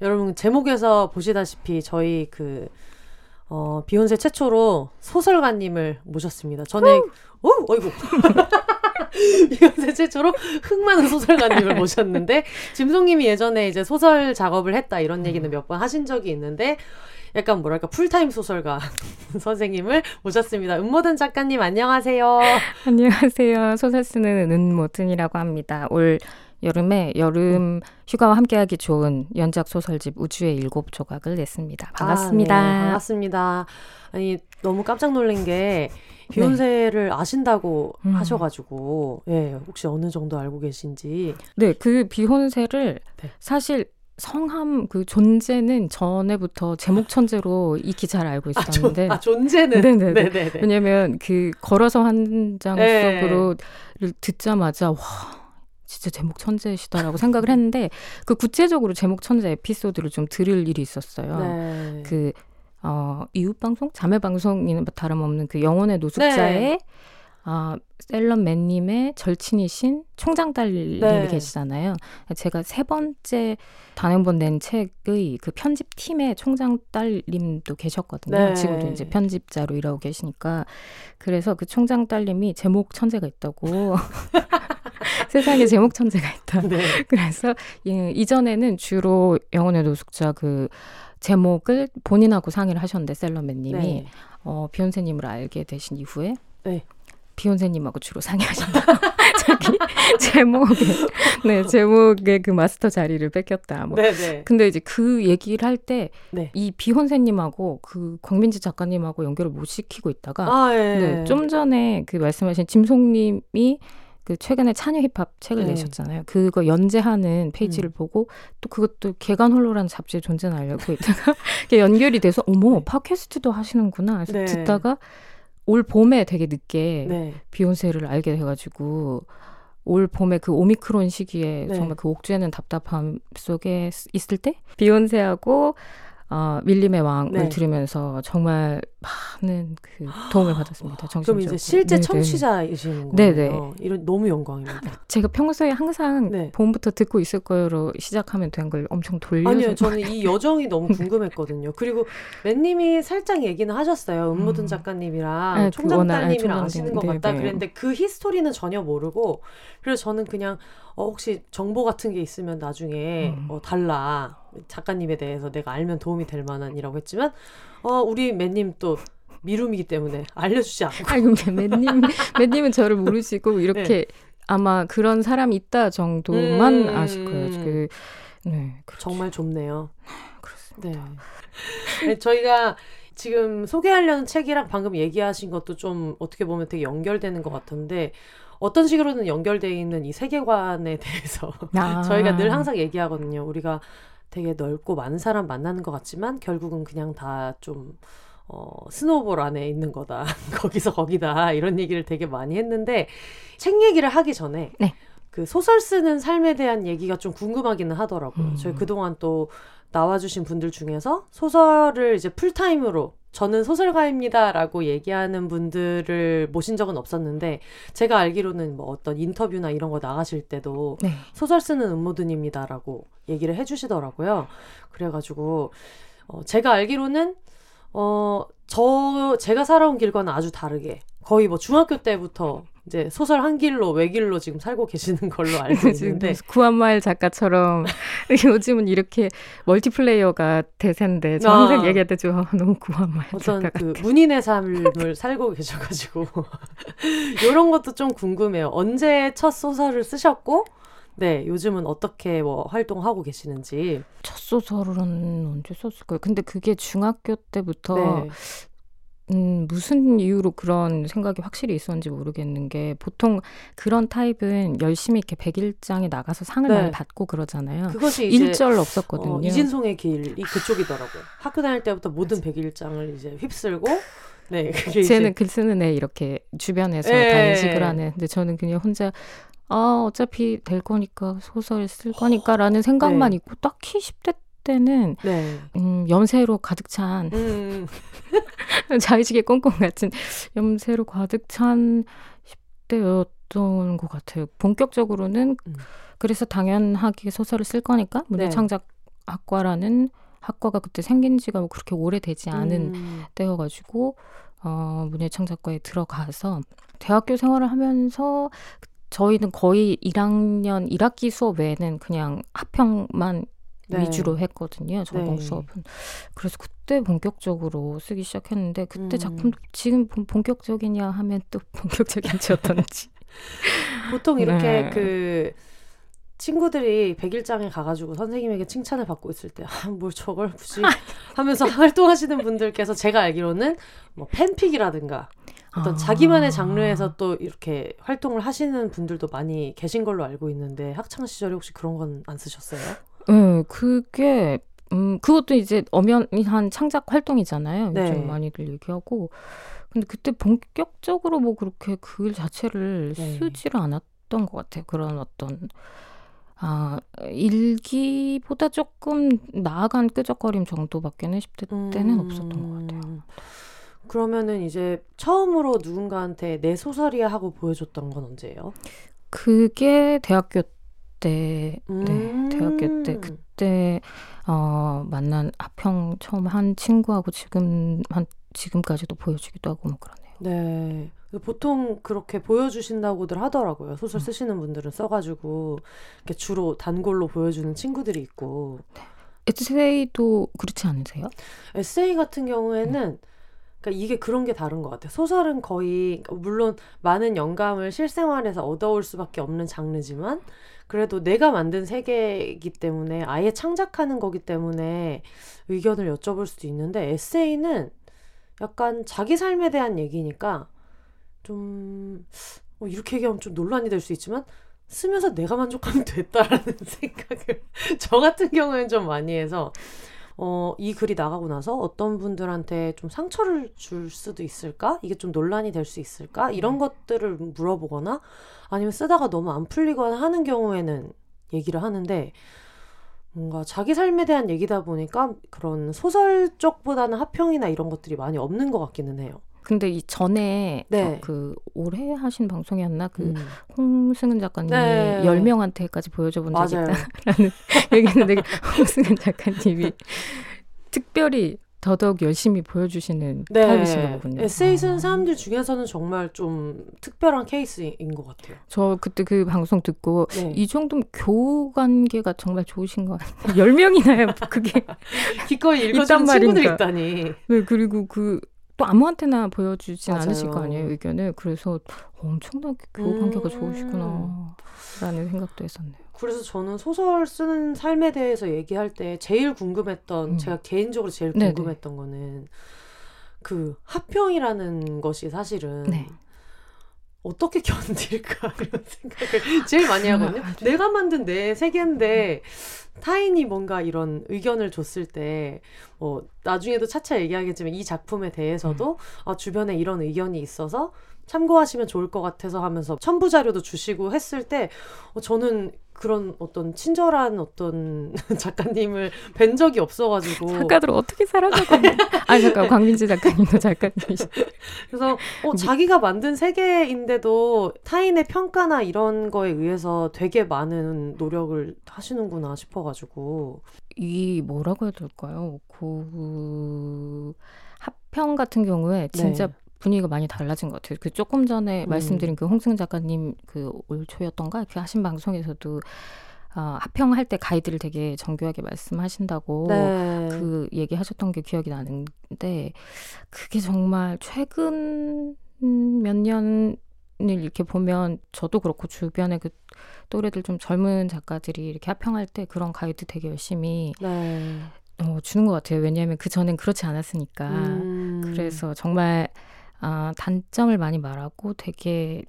여러분 제목에서 보시다시피 저희 그 어, 비욘세 최초로 소설가님을 모셨습니다. 전에 오, 어이구. 비욘세 최초로 흥 많은 소설가님을 모셨는데 짐송님이 예전에 이제 소설 작업을 했다 이런 얘기는 몇 번 하신 적이 있는데 약간 뭐랄까 풀타임 소설가 선생님을 모셨습니다. 은모든 작가님 안녕하세요. 안녕하세요. 소설 쓰는 은모든이라고 합니다. 올 여름에 여름 휴가와 함께하기 좋은 연작 소설집 우주의 일곱 조각을 냈습니다. 반갑습니다. 아, 네, 반갑습니다. 아니 너무 깜짝 놀란 게 비혼세를 네. 아신다고 음. 하셔가지고 예 혹시 어느 정도 알고 계신지 네그 비혼세를 네. 사실 성함 그 존재는 전에부터 제목 천재로 익히 잘 알고 있었는데 아, 존, 아 존재는 네네 네네 왜냐면 그 걸어서 환장 네. 속으로 듣자마자 와 진짜 제목 천재시다라고 생각을 했는데 그 구체적으로 제목 천재 에피소드를 좀 들을 일이 있었어요. 네. 그 어, 이웃 방송, 자매 방송이는 뭐 다름없는 그 영혼의 노숙자의 네. 어, 셀런 맨님의 절친이신 총장 딸님이 네. 계시잖아요. 제가 세 번째 단행본 낸 책의 그 편집 팀의 총장 딸님도 계셨거든요. 네. 지금도 이제 편집자로 일하고 계시니까. 그래서 그 총장 딸님이 제목 천재가 있다고. 세상에 제목 천재가 있다. 네. 그래서 예, 이전에는 주로 영혼의 노숙자 그 제목을 본인하고 상의를 하셨는데 셀러맨님이 네. 어, 비욘세님을 알게 되신 이후에 네. 비욘세님하고 주로 상의하신다. 자기 제목에 네 제목에 그 마스터 자리를 뺏겼다. 뭐. 네네. 네. 근데 이제 그 얘기를 할 때이 네. 비욘세님하고 그 광민지 작가님하고 연결을 못 시키고 있다가 아, 예. 네, 좀 전에 그 말씀하신 짐송님이 그 최근에 찬여 힙합 책을 네. 내셨잖아요. 그거 연재하는 페이지를 음. 보고 또 그것도 개간 홀로라는 잡지의 존재는 알고 있다가 연결이 돼서 어머 네. 팟캐스트도 하시는구나. 그래서 네. 듣다가 올 봄에 되게 늦게 네. 비욘세를 알게 돼가지고 올 봄에 그 오미크론 시기에 네. 정말 그 옥죄는 답답함 속에 있을 때 비욘세하고 어, 밀림의 왕을 네. 들으면서 정말 많은 그 도움을 받았습니다. 정신적으로. 그럼 이제 실제 네네. 청취자이신 거예요. 네네. 이런 너무 영광입니다. 제가 평소에 항상 네. 봄부터 듣고 있을 거로 시작하면 된 걸 엄청 돌려서 아니요, 저는 이 여정이 너무 궁금했거든요. 그리고 맨님이 살짝 얘기는 하셨어요. 은모든 음. 작가님이랑 네, 그 총장딸님이랑 그 아시는 것 같다. 네네. 그랬는데 그 히스토리는 전혀 모르고 그래서 저는 그냥 어, 혹시 정보 같은 게 있으면 나중에 음. 어, 달라. 작가님에 대해서 내가 알면 도움이 될 만한이라고 했지만 어 우리 맨님 또 미룸이기 때문에 알려주지 않고. 아니 근데 맨님 맨님은 저를 모르시고 이렇게 네. 아마 그런 사람이 있다 정도만 음... 아실 거예요. 그 네, 그렇죠. 정말 좁네요. 그렇습니다. 네. 저희가 지금 소개하려는 책이랑 방금 얘기하신 것도 좀 어떻게 보면 되게 연결되는 것 같은데 어떤 식으로는 연결돼 있는 이 세계관에 대해서 아. 저희가 늘 항상 얘기하거든요. 우리가 되게 넓고 많은 사람 만나는 것 같지만 결국은 그냥 다좀 어, 스노볼 안에 있는 거다. 거기서 거기다. 이런 얘기를 되게 많이 했는데 책 얘기를 하기 전에 네. 그 소설 쓰는 삶에 대한 얘기가 좀 궁금하기는 하더라고요. 음. 저희 그동안 또 나와주신 분들 중에서 소설을 이제 풀타임으로 저는 소설가입니다라고 얘기하는 분들을 모신 적은 없었는데 제가 알기로는 뭐 어떤 인터뷰나 이런 거 나가실 때도 네. 소설 쓰는 음모든입니다라고 얘기를 해주시더라고요. 그래가지고 어, 제가 알기로는 어, 저 제가 살아온 길과는 아주 다르게 거의 뭐 중학교 때부터 이제 소설 한 길로 외길로 지금 살고 계시는 걸로 알고 있는데 구한마을 작가처럼 요즘은 이렇게 멀티플레이어가 대세인데 저 항상 아, 얘기할 때 좀 너무 구한마을 어떤 작가 그 문인의 삶을 살고 계셔가지고 이런 것도 좀 궁금해요. 언제 첫 소설을 쓰셨고 네, 요즘은 어떻게 뭐 활동하고 계시는지. 첫 소설은 언제 썼을까요? 근데 그게 중학교 때부터 네. 음, 무슨 이유로 그런 생각이 확실히 있었는지 모르겠는 게 보통 그런 타입은 열심히 이렇게 백일장에 나가서 상을 네. 많이 받고 그러잖아요. 그것이 일절 없었거든요. 어, 이진송의 길이 그쪽이더라고요. 학교 다닐 때부터 모든 백일장을 이제 휩쓸고 네, 그게 쟤는 글 쓰는 애 이렇게 주변에서 네. 단식을 하는. 근데 저는 그냥 혼자 아 어차피 될 거니까 소설 쓸 거니까라는 생각만 네. 있고 딱히 10대 때는 네. 음, 염세로 가득 찬 음. 자의식의 꽁꽁 같은 염세로 가득 찬 10대였던 것 같아요. 본격적으로는 음. 그래서 당연하게 소설을 쓸 거니까 문예창작학과라는 학과가 그때 생긴 지가 뭐 그렇게 오래되지 않은 음. 때여가지고 어, 문예창작과에 들어가서 대학교 생활을 하면서 저희는 거의 1학년 1학기 수업 외에는 그냥 합평만 네. 위주로 했거든요. 전공 네. 수업은. 그래서 그때 본격적으로 쓰기 시작했는데 그때 음. 작품 지금 본격적이냐 하면 또 본격적인지 어떤지. 보통 이렇게 네. 그 친구들이 백일장에 가가지고 선생님에게 칭찬을 받고 있을 때, 아, 뭘 저걸 굳이 하면서 활동하시는 분들께서 제가 알기로는 뭐 팬픽이라든가 어떤 아. 자기만의 장르에서 또 이렇게 활동을 하시는 분들도 많이 계신 걸로 알고 있는데 학창 시절에 혹시 그런 건 안 쓰셨어요? 네, 그게 음 그것도 이제 엄연한 창작 활동이잖아요. 네. 요즘 많이들 얘기하고. 근데 그때 본격적으로 뭐 그렇게 그일 자체를 네. 쓰지를 않았던 것 같아요. 그런 어떤 아, 일기보다 조금 나아간 끄적거림 정도밖에는 10대 때는 음... 없었던 것 같아요. 그러면은 이제 처음으로 누군가한테 내 소설이야 하고 보여줬던 건 언제예요? 그게 대학교 때, 음~ 네, 대학교 때 음. 그때 어, 만난 합평 처음 한 친구하고 지금 한 지금까지도 보여주기도 하고 뭐 그러네요. 네. 보통 그렇게 보여주신다고들 하더라고요. 소설 음. 쓰시는 분들은 써가지고 이렇게 주로 단골로 보여주는 친구들이 있고. 네. 에세이도 그렇지 않으세요? 에세이 같은 경우에는 음. 그러니까 이게 그런 게 다른 것 같아요. 소설은 거의 그러니까 물론 많은 영감을 실생활에서 얻어올 수밖에 없는 장르지만 그래도 내가 만든 세계이기 때문에 아예 창작하는 거기 때문에 의견을 여쭤볼 수도 있는데 에세이는 약간 자기 삶에 대한 얘기니까 좀 어, 이렇게 얘기하면 좀 논란이 될 수 있지만 쓰면서 내가 만족하면 됐다라는 생각을 저 같은 경우에는 좀 많이 해서 어, 이 글이 나가고 나서 어떤 분들한테 좀 상처를 줄 수도 있을까? 이게 좀 논란이 될 수 있을까? 이런 음. 것들을 물어보거나 아니면 쓰다가 너무 안 풀리거나 하는 경우에는 얘기를 하는데 뭔가 자기 삶에 대한 얘기다 보니까 그런 소설 쪽보다는 하평이나 이런 것들이 많이 없는 것 같기는 해요. 근데 이 전에 네. 어, 그 올해 하신 방송이었나 그 음. 홍승은 작가님이 네. 10명한테까지 보여줘 본 적이 있다라는 얘기했는데 홍승은 작가님이 특별히 더더욱 열심히 보여주시는 네. 타입이신가 보군요. 에세이 쓴 아. 사람들 중에서는 정말 좀 특별한 케이스인 것 같아요. 저 그때 그 방송 듣고 네. 이 정도면 교우 관계가 정말 좋으신 것 같아요. 10명이나요, 그게. 기꺼이 읽어주는 친구들 있다니. 네, 그리고 그 또 아무한테나 보여주진 맞아요. 않으실 거 아니에요 의견을 그래서 엄청나게 교우 관계가 음. 좋으시구나 라는 생각도 했었네요. 그래서 저는 소설 쓰는 삶에 대해서 얘기할 때 제일 궁금했던 음. 제가 개인적으로 제일 궁금했던 네네. 거는 그 합평이라는 것이 사실은 네. 어떻게 견딜까 이런 생각을 제일 많이 하거든요. 내가 만든 내 세계인데 타인이 뭔가 이런 의견을 줬을 때, 뭐, 나중에도 차차 얘기하겠지만 이 작품에 대해서도, 음. 아, 주변에 이런 의견이 있어서 참고하시면 좋을 것 같아서 하면서 첨부 자료도 주시고 했을 때, 어, 저는 그런 어떤 친절한 어떤 작가님을 뵌 적이 없어가지고. 작가들 어떻게 살아가고 아 잠깐 광민지 작가님도 작가님이시 그래서 어, 자기가 만든 세계인데도 타인의 평가나 이런 거에 의해서 되게 많은 노력을 하시는구나 싶어가지고. 이 뭐라고 해야 될까요? 그 합평 같은 경우에 진짜 네. 분위기가 많이 달라진 것 같아요. 그 조금 전에 음. 말씀드린 그 홍승 작가님 그 올 초였던가 그 하신 방송에서도 어, 합평할 때 가이드를 되게 정교하게 말씀하신다고 네. 그 얘기하셨던 게 기억이 나는데 그게 정말 최근 몇 년을 이렇게 보면 저도 그렇고 주변에 그 또래들 좀 젊은 작가들이 이렇게 합평할 때 그런 가이드 되게 열심히 네. 어, 주는 것 같아요. 왜냐하면 그 전엔 그렇지 않았으니까. 음. 그래서 정말 어, 단점을 많이 말하고 되게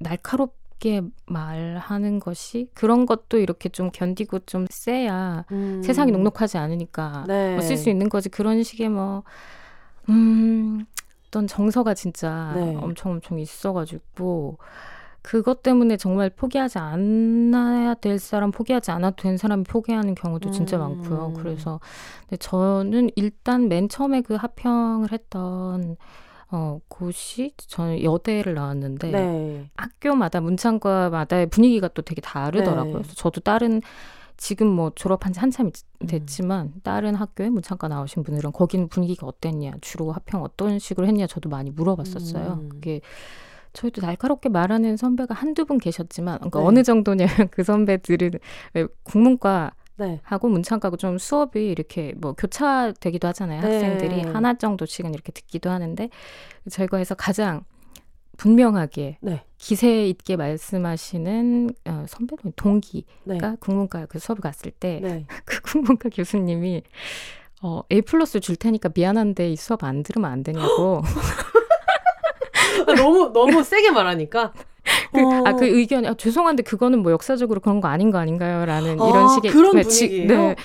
날카롭게 말하는 것이 그런 것도 이렇게 좀 견디고 좀 세야 음. 세상이 녹록하지 않으니까 네. 뭐 쓸수 있는 거지 그런 식의 뭐 음, 어떤 정서가 진짜 네. 엄청 엄청 있어가지고 그것 때문에 정말 포기하지 않아야 될 사람, 포기하지 않아도 된 사람이 포기하는 경우도 진짜 음. 많고요. 그래서 저는 일단 맨 처음에 그 합평을 했던 어, 곳이 저는 여대를 나왔는데 네. 학교마다 문창과마다의 분위기가 또 되게 다르더라고요. 네. 그래서 저도 다른 지금 뭐 졸업한 지 한참 음. 됐지만 음. 다른 학교에 문창과 나오신 분들은 거기는 분위기가 어땠냐, 주로 합평 어떤 식으로 했냐 저도 많이 물어봤었어요. 음. 그게 저희도 날카롭게 말하는 선배가 한두 분 계셨지만 그러니까 네. 어느 정도냐면 그 선배들은 국문과 네. 하고 문창과고 좀 수업이 이렇게 뭐 교차되기도 하잖아요. 네. 학생들이 하나 정도씩은 이렇게 듣기도 하는데 저희가 해서 가장 분명하게 네. 기세 있게 말씀하시는 어, 선배님 동기가 네. 국문과 그 수업 갔을 때그 네. 국문과 교수님이 어, A 플러스 줄 테니까 미안한데 이 수업 안 들으면 안 되냐고 너무 너무 세게 말하니까. 그, 어. 아, 그 의견이, 아, 죄송한데 그거는 뭐 역사적으로 그런 거 아닌 거 아닌가요? 라는 아, 이런 식의. 그런 분위기예요? 네.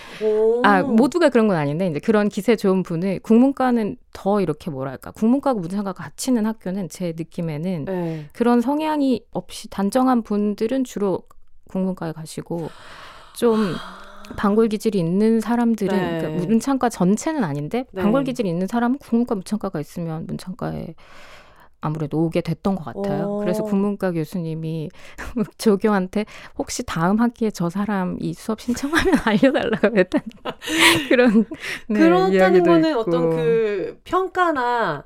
아, 모두가 그런 건 아닌데, 이제 그런 기세 좋은 분을, 국문과는 더 이렇게 뭐랄까, 국문과고 문상과 같이 있는 학교는 제 느낌에는 네. 그런 성향이 없이 단정한 분들은 주로 국문과에 가시고, 좀, 방골 기질이 있는 사람들은 네. 그러니까 문창과 전체는 아닌데 네. 방골 기질이 있는 사람은 국문과 문창과가 있으면 문창과에 아무래도 오게 됐던 것 같아요. 오. 그래서 국문과 교수님이 조교한테 혹시 다음 학기에 저 사람 이 수업 신청하면 알려달라고 했던 그런 네, 그렇다는 거는 있고. 어떤 그 평가나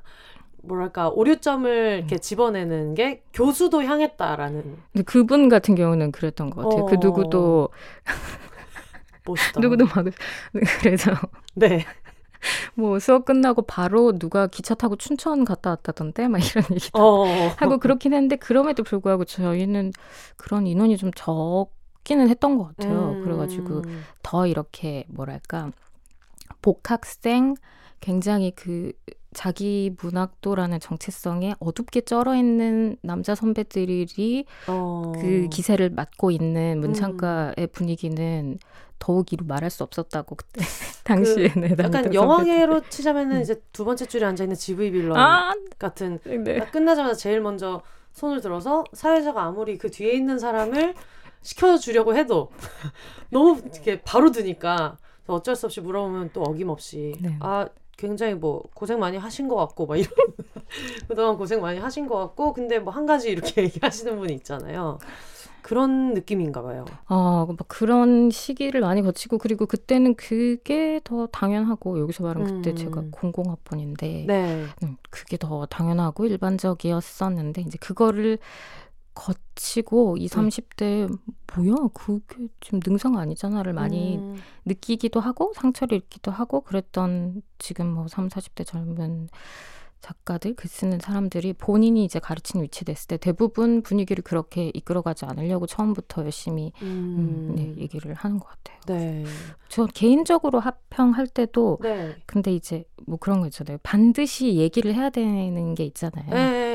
뭐랄까 오류점을 이렇게 집어내는 게 교수도 향했다라는. 근데 그분 같은 경우는 그랬던 것 같아요. 그 어. 그 누구도 멋있다. 누구도 막 그래서 네. 뭐 수업 끝나고 바로 누가 기차 타고 춘천 갔다 왔다던데 막 이런 얘기도 어, 어, 어. 하고 그렇긴 했는데 그럼에도 불구하고 저희는 그런 인원이 좀 적기는 했던 것 같아요. 음. 그래가지고 더 이렇게 뭐랄까 복학생 굉장히 그 자기 문학도라는 정체성에 어둡게 쩔어 있는 남자 선배들이 어. 그 기세를 맡고 있는 문창가의 음. 분위기는 더욱 이루 말할 수 없었다고 그때 당시에는 그 약간 영화계로 치자면은 음. 이제 두 번째 줄에 앉아 있는 GV 빌런 아, 같은 네. 끝나자마자 제일 먼저 손을 들어서 사회자가 아무리 그 뒤에 있는 사람을 시켜주려고 해도 너무 이렇게 바로 드니까 어쩔 수 없이 물어보면 또 어김없이 네. 아 굉장히 뭐 고생 많이 하신 것 같고 막 이런 그동안 고생 많이 하신 것 같고 근데 뭐 한 가지 이렇게 얘기하시는 분이 있잖아요. 그런 느낌인가 봐요. 아, 뭐 그런 시기를 많이 거치고 그리고 그때는 그게 더 당연하고 여기서 말하면 그때 음. 제가 공공학번인데 네. 음, 그게 더 당연하고 일반적이었었는데 이제 그거를 거치고 20, 30대 뭐야 그게 지금 능성 아니잖아를 많이 음. 느끼기도 하고 상처를 입기도 하고 그랬던 지금 뭐 3, 40대 젊은 작가들, 글 쓰는 사람들이 본인이 이제 가르치는 위치 됐을 때 대부분 분위기를 그렇게 이끌어가지 않으려고 처음부터 열심히 음. 음, 네, 얘기를 하는 것 같아요. 네. 저 개인적으로 합평할 때도 네. 근데 이제 뭐 그런 거 있잖아요. 반드시 얘기를 해야 되는 게 있잖아요. 네.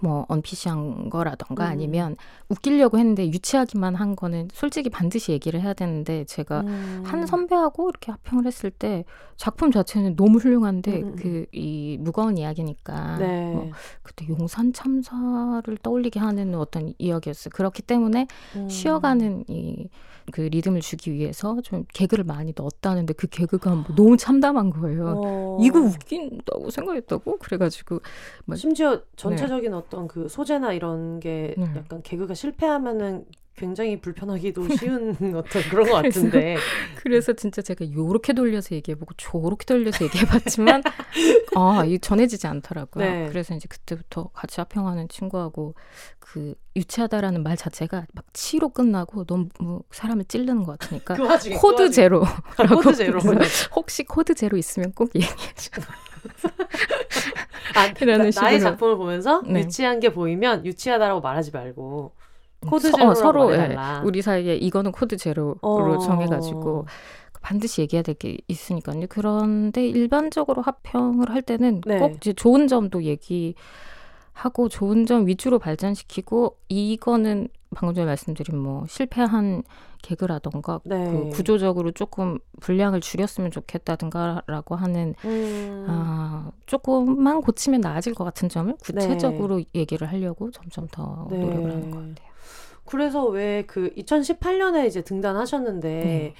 뭐 언피시한 거라던가 음. 아니면 웃기려고 했는데 유치하기만 한 거는 솔직히 반드시 얘기를 해야 되는데 제가 음. 한 선배하고 이렇게 합평을 했을 때 작품 자체는 너무 훌륭한데 음. 그이 무거운 이야기니까 네. 뭐 그때 용산 참사를 떠올리게 하는 어떤 이야기였어요. 그렇기 때문에 음. 쉬어가는 이 그 리듬을 주기 위해서 좀 개그를 많이 넣었다는데 그 개그가 뭐 너무 참담한 거예요. 어. 이거 웃긴다고 생각했다고 그래가지고 심지어 전체적인 네. 어떤 그 소재나 이런 게 네. 약간 개그가 실패하면은 굉장히 불편하기도 쉬운 어떤 그런 것 같은데. 그래서 진짜 제가 요렇게 돌려서 얘기해보고 저렇게 돌려서 얘기해봤지만 아, 이 전해지지 않더라고요. 네. 그래서 이제 그때부터 같이 합평하는 친구하고 그 유치하다라는 말 자체가 막 치로 끝나고 너무 뭐 사람을 찌르는 것 같으니까 그 와중에, 코드 그 제로. 아, 코드 제로. 혹시 코드 제로 있으면 꼭 얘기해줘. 아, 나, 나의 작품을 보면서 네. 유치한 게 보이면 유치하다라고 말하지 말고 코드 제로 어, 서로 예, 우리 사이에 이거는 코드 제로로 어. 정해가지고 반드시 얘기해야 될 게 있으니까요. 그런데 일반적으로 합평을 할 때는 네. 꼭 이제 좋은 점도 얘기하고 좋은 점 위주로 발전시키고 이거는 방금 전에 말씀드린 뭐 실패한 개그라던가 네. 그 구조적으로 조금 분량을 줄였으면 좋겠다든가라고 하는 음. 아, 조금만 고치면 나아질 것 같은 점을 구체적으로 네. 얘기를 하려고 점점 더 네. 노력을 하는 것 같아요. 그래서 왜 그 2018년에 이제 등단하셨는데 네.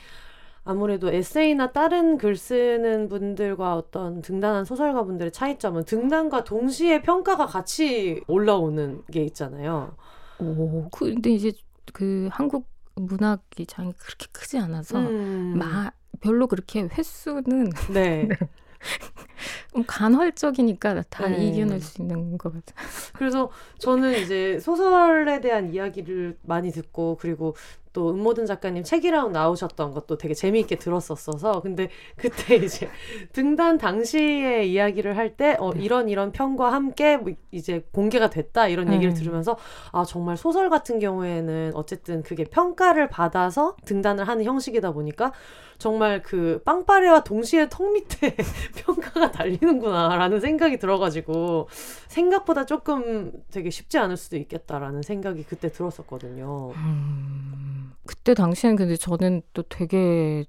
아무래도 에세이나 다른 글 쓰는 분들과 어떤 등단한 소설가 분들의 차이점은 등단과 동시에 평가가 같이 올라오는 게 있잖아요. 오, 근데 이제 그 한국 문학 기장이 그렇게 크지 않아서 음. 마, 별로 그렇게 횟수는 네. 간헐적이니까 다 네. 이겨낼 수 있는 것 같아요. 그래서 저는 이제 소설에 대한 이야기를 많이 듣고 그리고 또 음모든 작가님 책이라운 나오셨던 것도 되게 재미있게 들었었어서 근데 그때 이제 등단 당시의 이야기를 할 때 어, 네. 이런 이런 편과 함께 뭐 이제 공개가 됐다 이런 얘기를 음. 들으면서 아 정말 소설 같은 경우에는 어쨌든 그게 평가를 받아서 등단을 하는 형식이다 보니까 정말 그 빵빠레와 동시에 턱 밑에 평가가 달리는구나라는 생각이 들어가지고 생각보다 조금 되게 쉽지 않을 수도 있겠다라는 생각이 그때 들었었거든요. 음, 그때 당시엔 근데 저는 또 되게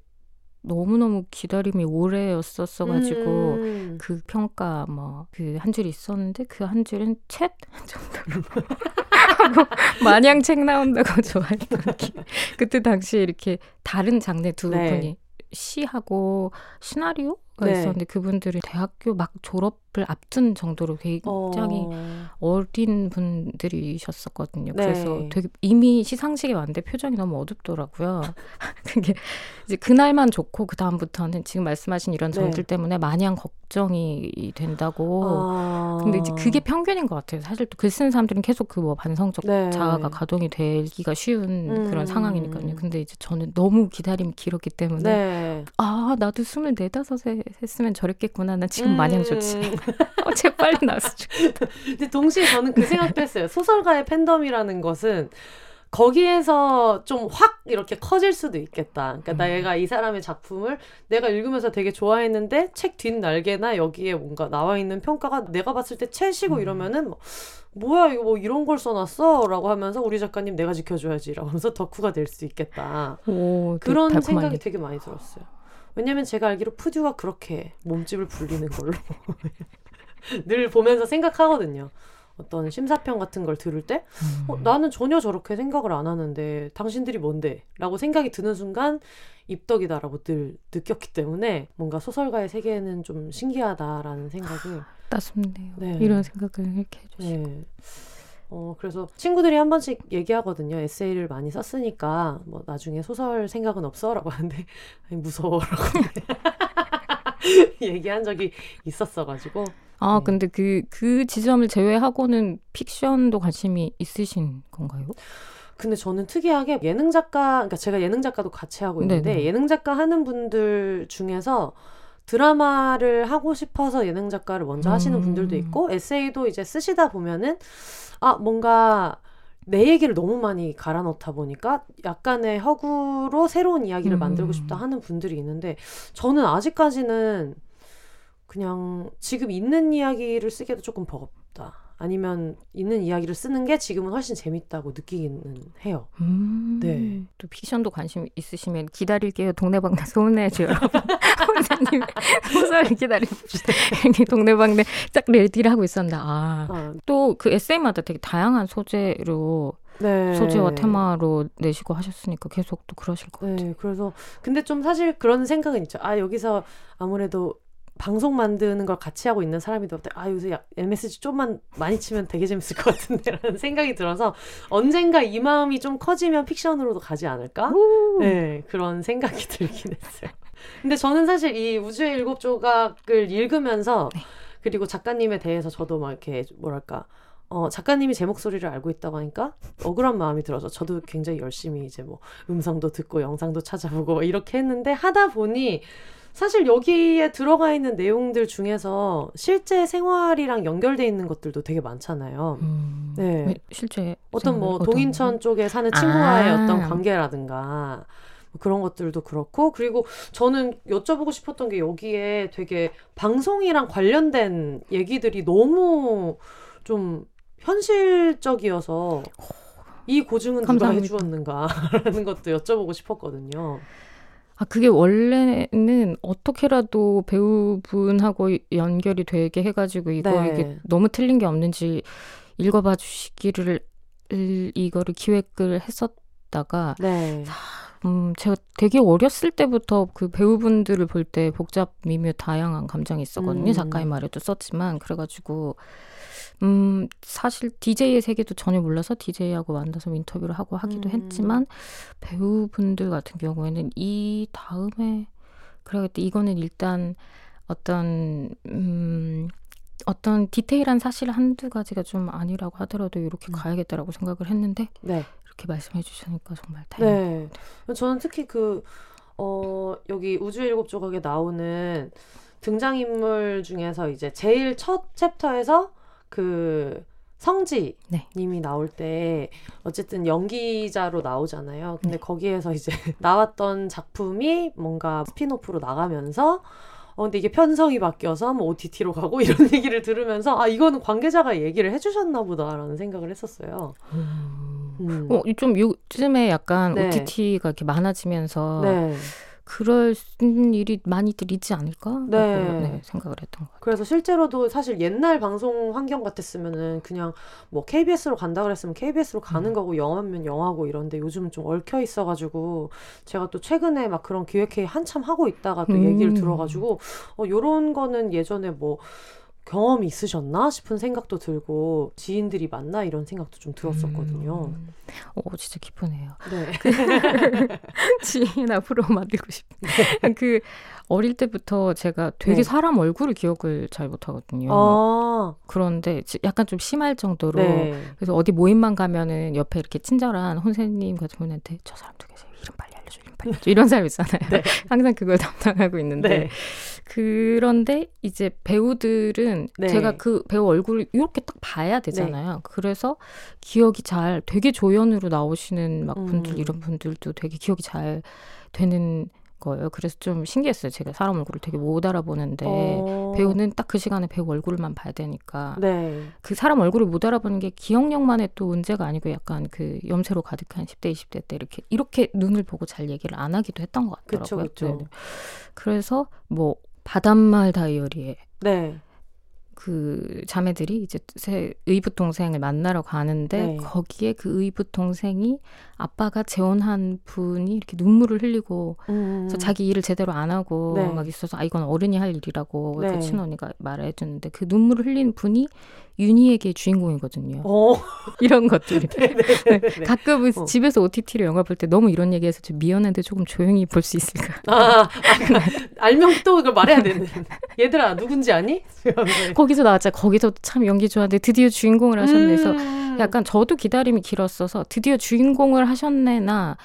너무너무 기다림이 오래였었어가지고 음. 그 평가 뭐 그 한 줄이 있었는데 그 한 줄은 챗 정도로 하고 마냥 책 나온다고 좋아했던 기 그때 당시에 이렇게 다른 장르 두 네. 분이 시하고 시나리오 가 네. 있었는데 그분들이 대학교 막 졸업을 앞둔 정도로 굉장히 어... 린 분들이셨었거든요. 네. 그래서 되게 이미 시상식에 왔는데 표정이 너무 어둡더라고요. 그게 이제 그날만 좋고 그 다음부터는 지금 말씀하신 이런 네. 점들 네. 때문에 마냥 걱정이 된다고. 아... 근데 이제 그게 평균인 것 같아요. 사실 또 글 쓰는 사람들은 계속 그 뭐 반성적 네. 자아가 가동이 되기가 쉬운 음... 그런 상황이니까요. 근데 이제 저는 너무 기다림이 길었기 때문에 네. 아 나도 스물네 다섯에 했으면 저랬겠구나. 난 지금 음. 마냥 좋지. 어제 빨리 나왔어 좋겠다. 근데 동시에 저는 그 생각도 했어요. 소설가의 팬덤이라는 것은 거기에서 좀 확 이렇게 커질 수도 있겠다. 그러니까 음. 내가 이 사람의 작품을 내가 읽으면서 되게 좋아했는데 책 뒷날개나 여기에 뭔가 나와 있는 평가가 내가 봤을 때 채시고 음. 이러면은 뭐, 뭐야 이거 뭐 이런 걸 써놨어 라고 하면서 우리 작가님 내가 지켜줘야지 라고 하면서 덕후가 될 수 있겠다. 오, 그런 생각이 되게 많이 들었어요. 왜냐면 제가 알기로 푸듀가 그렇게 몸집을 불리는 걸로 늘 보면서 생각하거든요. 어떤 심사평 같은 걸 들을 때 어, 음. 나는 전혀 저렇게 생각을 안 하는데 당신들이 뭔데? 라고 생각이 드는 순간 입덕이다라고 늘 느꼈기 때문에 뭔가 소설가의 세계는 좀 신기하다라는 생각을 따숩네요. 네. 이런 생각을 이렇게 해주시고 네. 어, 그래서 친구들이 한 번씩 얘기하거든요. 에세이를 많이 썼으니까, 뭐, 나중에 소설 생각은 없어? 라고 하는데, 아니, 무서워라고 얘기한 적이 있었어가지고. 아, 네. 근데 그, 그 지점을 제외하고는 픽션도 관심이 있으신 건가요? 근데 저는 특이하게 예능 작가, 그러니까 제가 예능 작가도 같이 하고 있는데, 네네. 예능 작가 하는 분들 중에서 드라마를 하고 싶어서 예능 작가를 먼저 음. 하시는 분들도 있고, 에세이도 이제 쓰시다 보면은, 아, 뭔가 내 얘기를 너무 많이 갈아 넣다 보니까 약간의 허구로 새로운 이야기를 음. 만들고 싶다 하는 분들이 있는데 저는 아직까지는 그냥 지금 있는 이야기를 쓰기도 조금 버겁다. 아니면 있는 이야기를 쓰는 게 지금은 훨씬 재밌다고 느끼기는 해요. 음, 네. 또 픽션도 관심 있으시면 기다릴게요. 동네방네 여러분. 선생님 소설 기다려봅시다. 동네방네 딱 레디를 하고 있었는데 아, 아. 또그 에세이마다 되게 다양한 소재로 네. 소재와 테마로 내시고 하셨으니까 계속 또 그러실 것 네, 같아요. 그래서 근데 좀 사실 그런 생각은 있죠. 아 여기서 아무래도 방송 만드는 걸 같이 하고 있는 사람이다 아 요새 MSG 좀만 많이 치면 되게 재밌을 것 같은데라는 생각이 들어서 언젠가 이 마음이 좀 커지면 픽션으로도 가지 않을까? 네 그런 생각이 들긴 했어요. 근데 저는 사실 이 우주의 일곱 조각을 읽으면서 네. 그리고 작가님에 대해서 저도 막 이렇게 뭐랄까 어, 작가님이 제 목소리를 알고 있다고 하니까 억울한 마음이 들어서 저도 굉장히 열심히 이제 뭐 음성도 듣고 영상도 찾아보고 이렇게 했는데 하다 보니 사실 여기에 들어가 있는 내용들 중에서 실제 생활이랑 연결돼 있는 것들도 되게 많잖아요. 음, 네. 실제 어떤 뭐 어떤 동인천 거? 쪽에 사는 친구와의 아. 어떤 관계라든가 그런 것들도 그렇고 그리고 저는 여쭤보고 싶었던 게 여기에 되게 방송이랑 관련된 얘기들이 너무 좀 현실적이어서 이 고증은 감사합니다. 누가 해주었는가라는 것도 여쭤보고 싶었거든요. 아, 그게 원래는 어떻게라도 배우분하고 연결이 되게 해가지고 이거 네. 이게 너무 틀린 게 없는지 읽어봐 주시기를 이거를 기획을 했었다가 네. 음, 제가 되게 어렸을 때부터 그 배우분들을 볼 때 복잡 미묘 다양한 감정이 있었거든요. 음. 작가의 말에도 썼지만 그래가지고 음, 사실 DJ의 세계도 전혀 몰라서 DJ하고 만나서 인터뷰를 하고 하기도 음. 했지만 배우분들 같은 경우에는 이 다음에 그래야겠다. 이거는 일단 어떤 음 어떤 디테일한 사실 한두 가지가 좀 아니라고 하더라도 이렇게 음. 가야겠다라고 생각을 했는데 네. 이렇게 말씀해 주시니까 정말 다행이에요. 네. 저는 특히 그 어, 여기 우주 일곱 조각에 나오는 등장인물 중에서 이제 제일 첫 챕터에서 그 성지 네. 님이 나올 때 어쨌든 연기자로 나오잖아요. 근데 네. 거기에서 이제 나왔던 작품이 뭔가 spin-off로 나가면서 어 근데 이게 편성이 바뀌어서 뭐 OTT로 가고 이런 얘기를 들으면서 아 이거는 관계자가 얘기를 해주셨나 보다라는 생각을 했었어요. 음. 음. 어, 좀 요즘에 약간 네. OTT가 이렇게 많아지면서 네. 그럴 일이 많이들 있지 않을까? 네. 네. 생각을 했던 것 같아요. 그래서 실제로도 사실 옛날 방송 환경 같았으면은 그냥 뭐 KBS로 간다 그랬으면 KBS로 가는 음. 거고 영화면 영화고 이런데 요즘은 좀 얽혀 있어가지고 제가 또 최근에 막 그런 기획회의 한참 하고 있다가 또 음. 얘기를 들어가지고 어 요런 거는 예전에 뭐 경험이 있으셨나 싶은 생각도 들고 지인들이 맞나 이런 생각도 좀 들었었거든요. 음. 오 진짜 기쁘네요. 네. 그 지인 앞으로 만들고 싶네. 그 어릴 때부터 제가 되게 네. 사람 얼굴을 기억을 잘 못하거든요. 아. 그런데 약간 좀 심할 정도로 네. 그래서 어디 모임만 가면은 옆에 이렇게 친절한 혼세님 같은 분한테 저 사람 계세요? 이름 빨리 빨리 알려줘. 이런 사람 있잖아요. 네. 항상 그걸 담당하고 있는데 네. 그런데 이제 배우들은 네. 제가 그 배우 얼굴을 이렇게 딱 봐야 되잖아요. 네. 그래서 기억이 잘 되게 조연으로 나오시는 막 분들 음. 이런 분들도 되게 기억이 잘 되는 거예요. 그래서 좀 신기했어요. 제가 사람 얼굴을 되게 못 알아보는데 어... 배우는 딱 그 시간에 배우 얼굴만 봐야 되니까 네. 그 사람 얼굴을 못 알아보는 게 기억력만의 또 문제가 아니고 약간 그 염세로 가득한 10대 20대 때 이렇게 이렇게 눈을 보고 잘 얘기를 안 하기도 했던 것 같더라고요. 그쵸, 그쵸. 네. 그래서 뭐 바닷말 다이어리에 네. 그 자매들이 이제 새 의붓 동생을 만나러 가는데 네. 거기에 그 의붓 동생이 아빠가 재혼한 분이 이렇게 눈물을 흘리고 음. 그래서 자기 일을 제대로 안 하고 네. 막 있어서 아 이건 어른이 할 일이라고 네. 그 친언니가 말해 주는데 그 눈물을 흘린 분이 윤희에게 주인공이거든요. 어. 이런 것들이 네, 네, 네, 가끔 어. 집에서 OTT로 영화 볼 때 너무 이런 얘기해서 좀 미안한데 조금 조용히 볼 수 있을까? 아, 아 알면 또 그걸 말해야 되는. 얘들아 누군지 아니? 거기서 나왔자 거기서 참 연기 좋아하는데 드디어 주인공을 하셨네. 서 음. 약간 저도 기다림이 길었어서 드디어 주인공을 하셨네나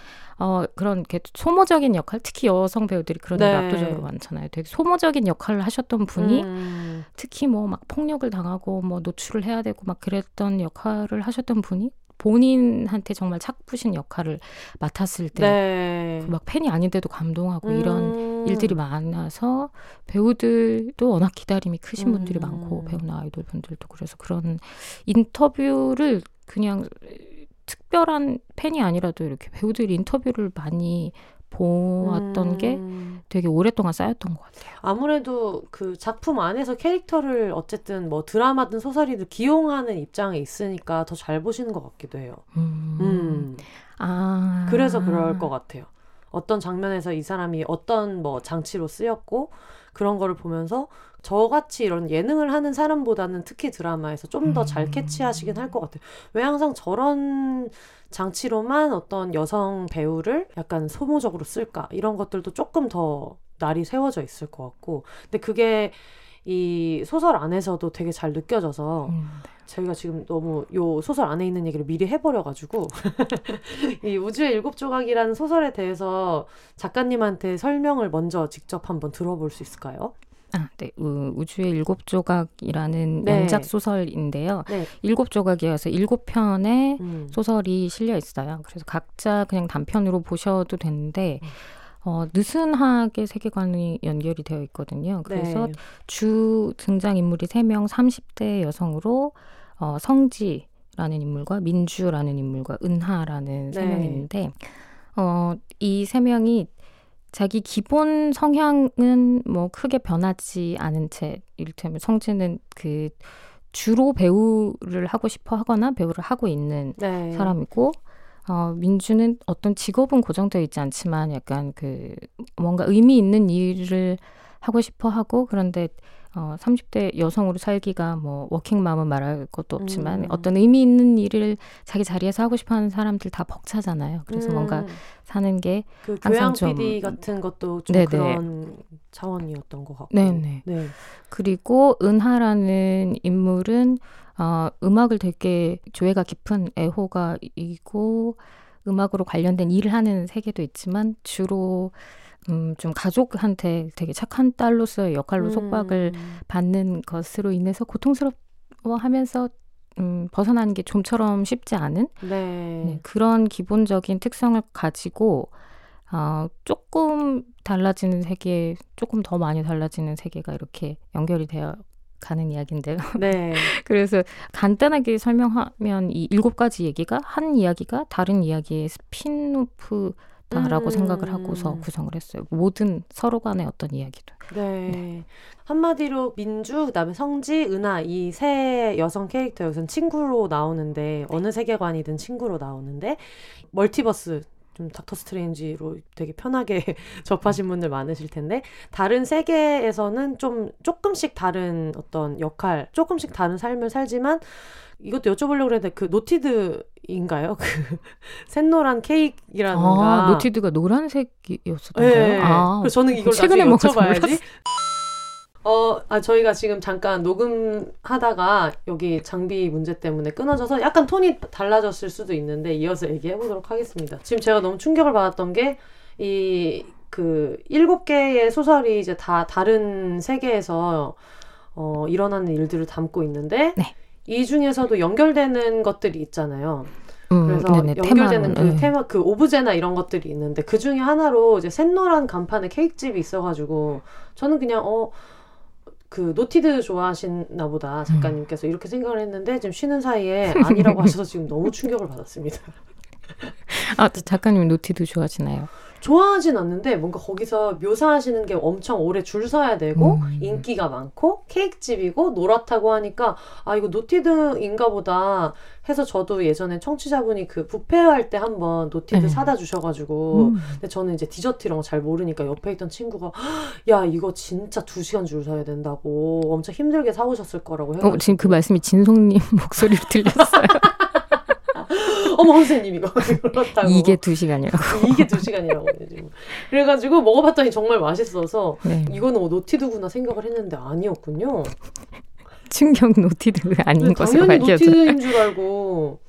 어, 그런 게 소모적인 역할, 특히 여성 배우들이 그런 네. 압도적으로 많잖아요. 되게 소모적인 역할을 하셨던 분이 음. 특히 뭐 막 폭력을 당하고 뭐 노출을 해야 되고 막 그랬던 역할을 하셨던 분이 본인한테 정말 착부신 역할을 맡았을 때막 네. 그 팬이 아닌데도 감동하고 음. 이런 일들이 많아서 배우들도 워낙 기다림이 크신 분들이 음. 많고 배우나 아이돌 분들도 그래서 그런 인터뷰를 그냥 특별한 팬이 아니라도 이렇게 배우들 인터뷰를 많이 보았던 음. 게 되게 오랫동안 쌓였던 것 같아요. 아무래도 그 작품 안에서 캐릭터를 어쨌든 뭐 드라마든 소설이든 기용하는 입장에 있으니까 더 잘 보시는 것 같기도 해요. 음. 음. 아. 그래서 그럴 것 같아요. 어떤 장면에서 이 사람이 어떤 뭐 장치로 쓰였고 그런 거를 보면서 저같이 이런 예능을 하는 사람보다는 특히 드라마에서 좀 더잘 음. 캐치하시긴 할 것 같아요. 왜 항상 저런 장치로만 어떤 여성 배우를 약간 소모적으로 쓸까? 이런 것들도 조금 더 날이 세워져 있을 것 같고. 근데 그게 이 소설 안에서도 되게 잘 느껴져서 음, 네. 저희가 지금 너무 요 소설 안에 있는 얘기를 미리 해버려가지고 이 우주의 일곱 조각이라는 소설에 대해서 작가님한테 설명을 먼저 직접 한번 들어볼 수 있을까요? 아, 네. 우, 주의 일곱 조각이라는 네. 연작 소설인데요. 네. 일곱 조각이어서 일곱 편의 음. 소설이 실려 있어요. 그래서 각자 그냥 단편으로 보셔도 되는데 음. 어, 느슨하게 세계관이 연결이 되어 있거든요. 그래서 네. 주 등장 인물이 세명 30대 여성으로 어, 성지라는 인물과 민주라는 인물과 은하라는 세 네. 있는데 어, 이 세 명이 자기 기본 성향은 뭐 크게 변하지 않은 채 이를테면 성지는 그 주로 배우를 하고 싶어 하거나 배우를 하고 있는 네. 사람이고 어, 민주는 어떤 직업은 고정되어 있지 않지만 약간 그 뭔가 의미 있는 일을 하고 싶어 하고 그런데 어, 30대 여성으로 살기가 뭐 워킹맘은 말할 것도 없지만 음. 어떤 의미 있는 일을 자기 자리에서 하고 싶어 하는 사람들 다 벅차잖아요. 그래서 음. 뭔가 사는 게그 교양 좀 PD 같은 것도 좀 네네. 그런 차원이었던 것 같고. 네네. 네. 그리고 은하라는 인물은 어, 음악을 되게 조예가 깊은 애호가이고 음악으로 관련된 일을 하는 세계도 있지만 주로 음, 좀 가족한테 되게 착한 딸로서의 역할로 음. 속박을 받는 것으로 인해서 고통스러워하면서 음, 벗어나는 게 좀처럼 쉽지 않은 네. 네, 그런 기본적인 특성을 가지고 어, 조금 달라지는 세계, 조금 더 많이 달라지는 세계가 이렇게 연결이 되어 가는 이야기인데요. 네. 그래서 간단하게 설명하면 이 일곱 가지 얘기가 한 이야기가 다른 이야기의 스핀오프 다 라고 음. 생각을 하고서 구성을 했어요. 모든 서로 간의 어떤 이야기도. 네. 네. 한마디로 민주, 그다음에 성지, 은하 이 세 여성 캐릭터 여기서 친구로 나오는데 어느 세계관이든 친구로 나오는데 멀티버스 좀 닥터 스트레인지로 되게 편하게 접하신 분들 많으실 텐데 다른 세계에서는 좀 조금씩 다른 어떤 역할, 조금씩 다른 삶을 살지만 이것도 여쭤보려고 그랬는데 그 노티드인가요? 그 샛노란 케이크라는가? 아, 노티드가 노란색이었었던가요? 네. 아, 그래서 저는 이걸 최근에 여쭤봐야지. 어, 아, 저희가 지금 잠깐 녹음하다가 여기 장비 문제 때문에 끊어져서 약간 톤이 달라졌을 수도 있는데 이어서 얘기해 보도록 하겠습니다. 지금 제가 너무 충격을 받았던 게 이 그 일곱 개의 소설이 이제 다 다른 세계에서 어, 일어나는 일들을 담고 있는데 네. 이 중에서도 연결되는 것들이 있잖아요. 음, 그래서 네네, 연결되는 테마는, 그 네. 테마 그 오브제나 이런 것들이 있는데 그 중에 하나로 이제 샛노란 간판에 케이크집이 있어가지고 저는 그냥 어. 그 노티드 좋아하시나 보다 작가님께서 음. 이렇게 생각을 했는데 지금 쉬는 사이에 아니라고 하셔서 지금 너무 충격을 받았습니다. 아 작가님 노티드 좋아하시나요? 좋아하진 않는데 뭔가 거기서 묘사하시는 게 엄청 오래 줄 서야 되고 음. 인기가 많고 케이크집이고 노랗다고 하니까 아 이거 노티드인가 보다 해서 저도 예전에 청취자분이 그 부페할 때 한번 노티드 네. 사다 주셔가지고 음. 근데 저는 이제 디저트 이런 거 잘 모르니까 옆에 있던 친구가 야 이거 진짜 두 시간 줄 서야 된다고 엄청 힘들게 사오셨을 거라고 해가지고 어, 지금 그 말씀이 진송님 목소리로 들렸어요. 어머 선생님 이거 그렇다고 이게 두 시간이라고 이게 두 시간이라고 지금 그래가지고 먹어봤더니 정말 맛있어서 네. 이거는 뭐 노티드구나 생각을 했는데 아니었군요. 충격 노티드 아닌 것으로 당연히 노티드인 줄 알고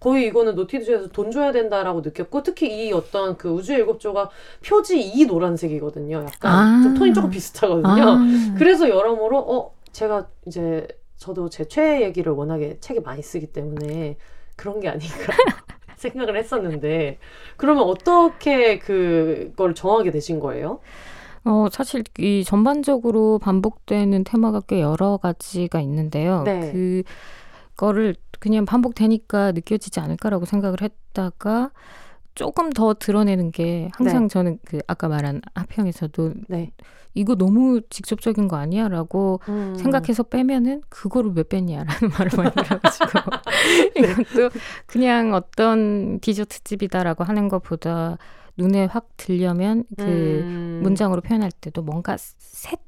거의 이거는 노티드에서 돈 줘야 된다라고 느꼈고 특히 이 어떤 그 우주의 일곱 조각 표지 이 노란색이거든요. 약간 아~ 좀 톤이 조금 비슷하거든요. 아~ 그래서 여러모로 어 제가 이제 저도 제 최애 얘기를 워낙에 책에 많이 쓰기 때문에 그런 게 아닌가 생각을 했었는데 그러면 어떻게 그걸 정하게 되신 거예요? 어, 사실 이 전반적으로 반복되는 테마가 꽤 여러 가지가 있는데요. 네. 그거를 그냥 반복되니까 느껴지지 않을까라고 생각을 했다가 조금 더 드러내는 게 항상 네. 저는 그 아까 말한 하평에서도 네. 이거 너무 직접적인 거 아니야라고 음. 생각해서 빼면은 그거를 왜 뺐냐라는 말을 많이 들어가지고 이것도 그냥 어떤 디저트 집이다라고 하는 것보다 눈에 확 들려면 그 음. 문장으로 표현할 때도 뭔가 셋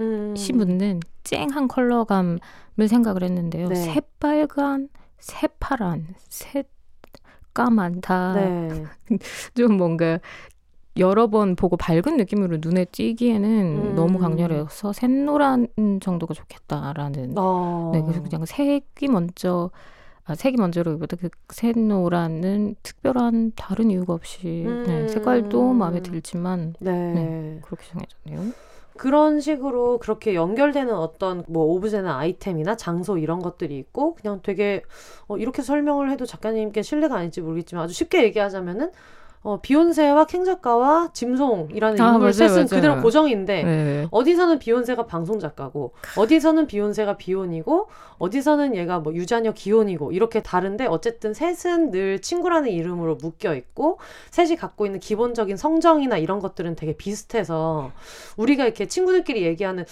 음. 묻는 쨍한 컬러감을 생각을 했는데요. 네. 새빨간, 새파란, 새 까만 다좀 네. 뭔가 여러 번 보고 밝은 느낌으로 눈에 띄기에는 음. 너무 강렬해서 샛노란 정도가 좋겠다라는. 어. 네, 그래서 그냥 색이 먼저 아, 색이 먼저로기보다 그 샛노란은 특별한 다른 이유가 없이 음. 네, 색깔도 마음에 들지만 네. 네, 그렇게 정해졌네요. 그런 식으로 그렇게 연결되는 어떤 뭐 오브제나 아이템이나 장소 이런 것들이 있고 그냥 되게 어, 이렇게 설명을 해도 작가님께 신뢰가 아닐지 모르겠지만 아주 쉽게 얘기하자면은 어, 비욘세와 캥 작가와 짐송이라는 아, 인물 셋은 그대로 고정인데 네. 어디서는 비욘세가 방송 작가고 어디서는 비욘세가 비혼이고 어디서는 얘가 뭐 유자녀 기혼이고 이렇게 다른데 어쨌든 셋은 늘 친구라는 이름으로 묶여 있고 셋이 갖고 있는 기본적인 성정이나 이런 것들은 되게 비슷해서 우리가 이렇게 친구들끼리 얘기하는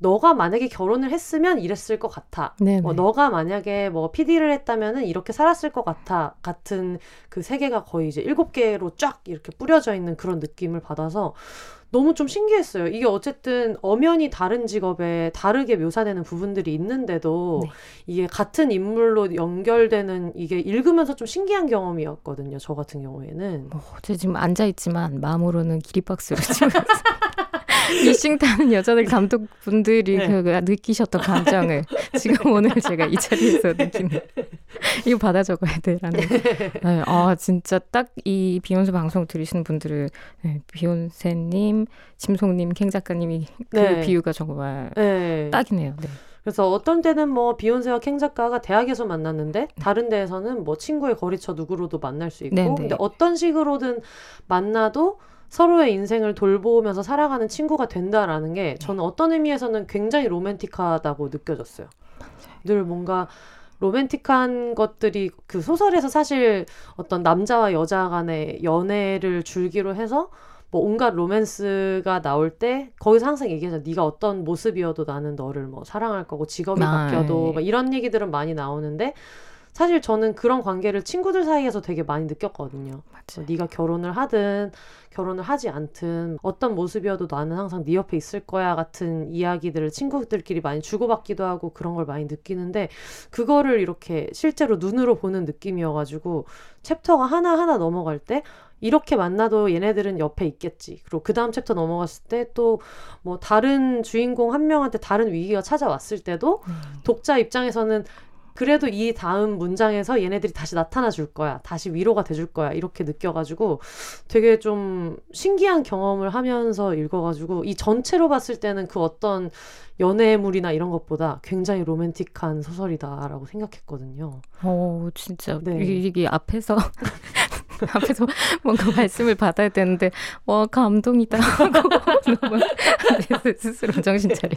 너가 만약에 결혼을 했으면 이랬을 것 같아. 뭐 너가 만약에 뭐 PD를 했다면은 이렇게 살았을 것 같아. 같은 그 세계가 거의 이제 일곱 개로 쫙 이렇게 뿌려져 있는 그런 느낌을 받아서 너무 좀 신기했어요. 이게 어쨌든 엄연히 다른 직업에 다르게 묘사되는 부분들이 있는데도 네. 이게 같은 인물로 연결되는 이게 읽으면서 좀 신기한 경험이었거든요. 저 같은 경우에는. 어, 제 지금 앉아 있지만 마음으로는 기립박수를 치고 미싱 타는 여자들 감독분들이 네. 그 느끼셨던 감정을 지금 오늘 제가 이 자리에서 느끼는 이거 받아 적어야 돼라는. 네, 아 진짜 딱 이 비욘세 방송 들으시는 분들은 네, 비욘세님, 짐송님, 캥 작가님이 그 네. 비유가 정말 네. 딱이네요. 네. 그래서 어떤 때는 뭐 비욘세와 캥 작가가 대학에서 만났는데 다른 데에서는 뭐 친구의 거리처 누구로도 만날 수 있고 네네. 근데 어떤 식으로든 만나도 서로의 인생을 돌보면서 살아가는 친구가 된다라는 게 저는 어떤 의미에서는 굉장히 로맨틱하다고 느껴졌어요. 늘 뭔가 로맨틱한 것들이 그 소설에서 사실 어떤 남자와 여자 간의 연애를 줄기로 해서 뭐 온갖 로맨스가 나올 때 거기서 항상 얘기하죠. 네가 어떤 모습이어도 나는 너를 뭐 사랑할 거고 직업이 아, 바뀌어도 막 이런 얘기들은 많이 나오는데 사실 저는 그런 관계를 친구들 사이에서 되게 많이 느꼈거든요. 맞아. 네가 결혼을 하든 결혼을 하지 않든 어떤 모습이어도 나는 항상 네 옆에 있을 거야 같은 이야기들을 친구들끼리 많이 주고받기도 하고 그런 걸 많이 느끼는데 그거를 이렇게 실제로 눈으로 보는 느낌이어가지고 챕터가 하나하나 넘어갈 때 이렇게 만나도 얘네들은 옆에 있겠지. 그리고 그 다음 챕터 넘어갔을 때 또 뭐 다른 주인공 한 명한테 다른 위기가 찾아왔을 때도 음. 독자 입장에서는 그래도 이 다음 문장에서 얘네들이 다시 나타나 줄 거야. 다시 위로가 돼 줄 거야. 이렇게 느껴가지고 되게 좀 신기한 경험을 하면서 읽어가지고 이 전체로 봤을 때는 그 어떤 연애물이나 이런 것보다 굉장히 로맨틱한 소설이다라고 생각했거든요. 어, 진짜. 네. 이게 앞에서 앞에서 뭔가 말씀을 받아야 되는데 와 감동이다 하고 너무 스스로 정신 차려.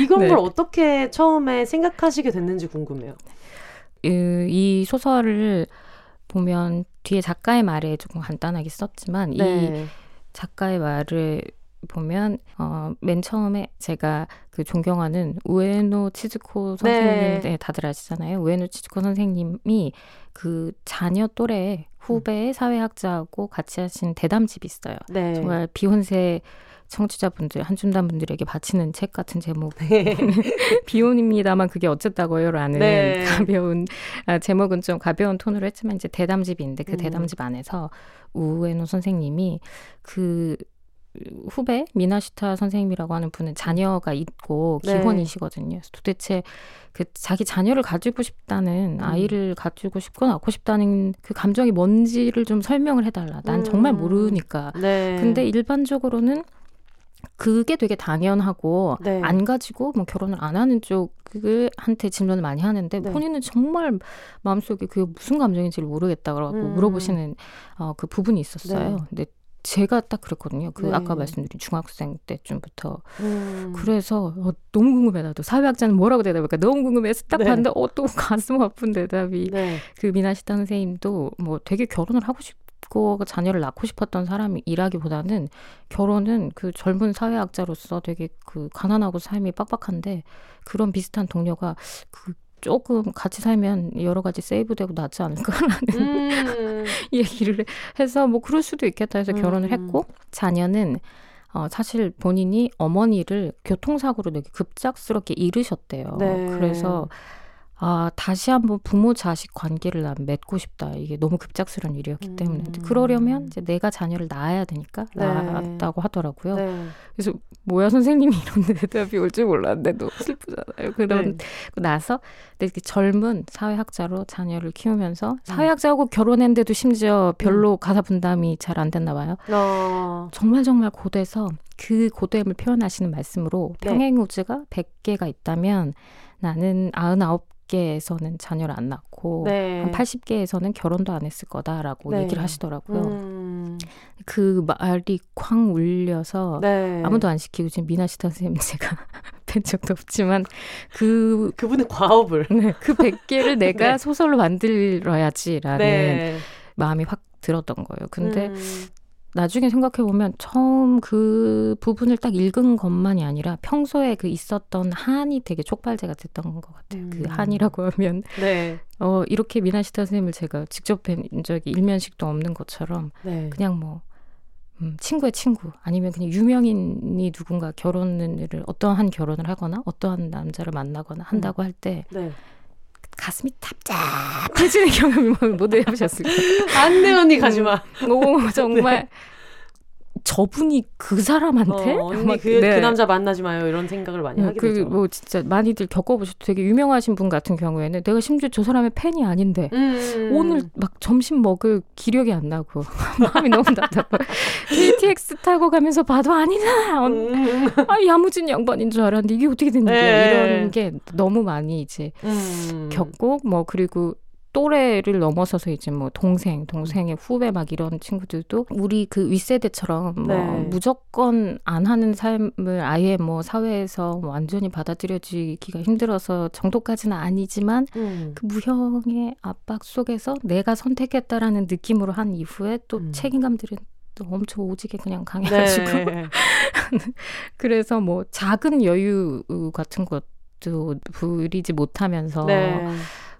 이건 네. 걸 어떻게 처음에 생각하시게 됐는지 궁금해요. 이, 이 소설을 보면 뒤에 작가의 말에 조금 간단하게 썼지만 네. 이 작가의 말을 보면 어, 맨 처음에 제가 그 존경하는 우에노 치즈코 선생님, 네. 다들 아시잖아요. 우에노 치즈코 선생님이 그 자녀 또래 후배 음. 사회학자하고 같이 하신 대담집이 있어요. 네. 정말 비혼세 청취자분들 한줌단 분들에게 바치는 책 같은 제목 네. 비혼입니다만 그게 어쨌다고요라는 네. 가벼운 아, 제목은 좀 가벼운 톤으로 했지만 이제 대담집인데 그 음. 대담집 안에서 우에노 선생님이 그 후배 미나시타 선생님이라고 하는 분은 자녀가 있고 네. 기혼이시거든요. 도대체 그 자기 자녀를 가지고 싶다는 음. 아이를 가지고 싶고 낳고 싶다는 그 감정이 뭔지를 좀 설명을 해달라. 난 음. 정말 모르니까. 네. 근데 일반적으로는 그게 되게 당연하고 네. 안 가지고 뭐 결혼을 안 하는 쪽을 한테 질문을 많이 하는데 네. 본인은 정말 마음속에 그게 무슨 감정인지를 모르겠다고 음. 물어보시는 어, 그 부분이 있었어요. 네. 근데 제가 딱 그랬거든요. 그 네. 아까 말씀드린 중학생 때쯤부터. 음. 그래서 어, 너무 궁금해 나도 사회학자는 뭐라고 대답할까 너무 궁금해서 딱 네. 봤는데 어 또 가슴 아픈 대답이 네. 그 미나시타 선생님도 뭐 되게 결혼을 하고 싶고 자녀를 낳고 싶었던 사람이라기보다는 결혼은 그 젊은 사회학자로서 되게 그 가난하고 삶이 빡빡한데 그런 비슷한 동료가 그 조금 같이 살면 여러 가지 세이브되고 낫지 않을까라는 음. 얘기를 해서 뭐 그럴 수도 있겠다 해서 결혼을 음. 했고 자녀는 어, 사실 본인이 어머니를 교통사고로 되게 급작스럽게 잃으셨대요. 네. 그래서 아, 다시 한번 부모 자식 관계를 난 맺고 싶다. 이게 너무 급작스러운 일이었기 음. 때문에. 그러려면 이제 내가 자녀를 낳아야 되니까 네. 낳았다고 하더라고요. 네. 그래서 뭐야 선생님이 이런 대답이 올 줄 몰랐는데 너무 슬프잖아요. 그런 네. 나서 이렇게 젊은 사회학자로 자녀를 키우면서 음. 사회학자하고 결혼했는데도 심지어 별로 음. 가사 분담이 잘 안 됐나 봐요. 어. 정말 정말 고돼서 그 고됨을 표현하시는 말씀으로 네. 평행우주가 100개가 있다면 나는 99 개에서는 자녀를 안 낳고 네. 한 80개에서는 결혼도 안 했을 거다라고 네. 얘기를 하시더라고요. 음. 그 말이 쾅 울려서 네. 아무도 안 시키고 지금 미나 시타 선생님 제가 뵌 적도 없지만 그 그분의 과업을 네, 그 100개를 내가 네. 소설로 만들어야지라는 네. 마음이 확 들었던 거예요. 근데 음. 나중에 생각해 보면 처음 그 부분을 딱 읽은 것만이 아니라 평소에 그 있었던 한이 되게 촉발제가 됐던 것 같아요. 그 음. 그 한이라고 하면 네. 어 이렇게 미나시타 선생님을 제가 직접 뵌 적이 일면식도 없는 것처럼 네. 그냥 뭐 음, 친구의 친구 아니면 그냥 유명인이 누군가 결혼을 어떠한 결혼을 하거나 어떠한 남자를 만나거나 한다고 음. 할때 네. 가슴이 답답해지는 경험을 못 해보셨을까요? 안돼 언니 가지 마. 음, 오 정말 네. 저분이 그 사람한테 어, 언니 그, 네. 그 남자 만나지 마요 이런 생각을 많이 네, 하게 그, 되죠. 뭐 진짜 많이들 겪어보셔도 되게 유명하신 분 같은 경우에는 내가 심지어 저 사람의 팬이 아닌데 음. 오늘 막 점심 먹을 기력이 안 나고 마음이 너무 답답해. KTX 타고 가면서 봐도 아니잖아. 음. 아 야무진 양반인 줄 알았는데 이게 어떻게 된 일이야 네. 이런 게 너무 많이 이제 음. 겪고 뭐 그리고 또래를 넘어서서 이제 뭐 동생, 동생의 후배 막 이런 친구들도 우리 그 윗세대처럼 뭐 네. 무조건 안 하는 삶을 아예 뭐 사회에서 뭐 완전히 받아들여지기가 힘들어서 정도까지는 아니지만 음. 그 무형의 압박 속에서 내가 선택했다라는 느낌으로 한 이후에 또 음. 책임감들은 또 엄청 오지게 그냥 강해가지고 네. 그래서 뭐 작은 여유 같은 것도 부리지 못하면서 네.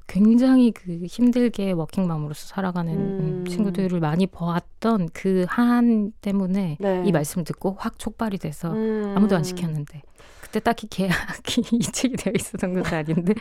굉장히 그 힘들게 워킹맘으로서 살아가는 음. 친구들을 많이 보았던 그 한 때문에 네. 이 말씀을 듣고 확 촉발이 돼서 음. 아무도 안 시켰는데 그때 딱히 계약이 이책이 되어 있었던 건 아닌데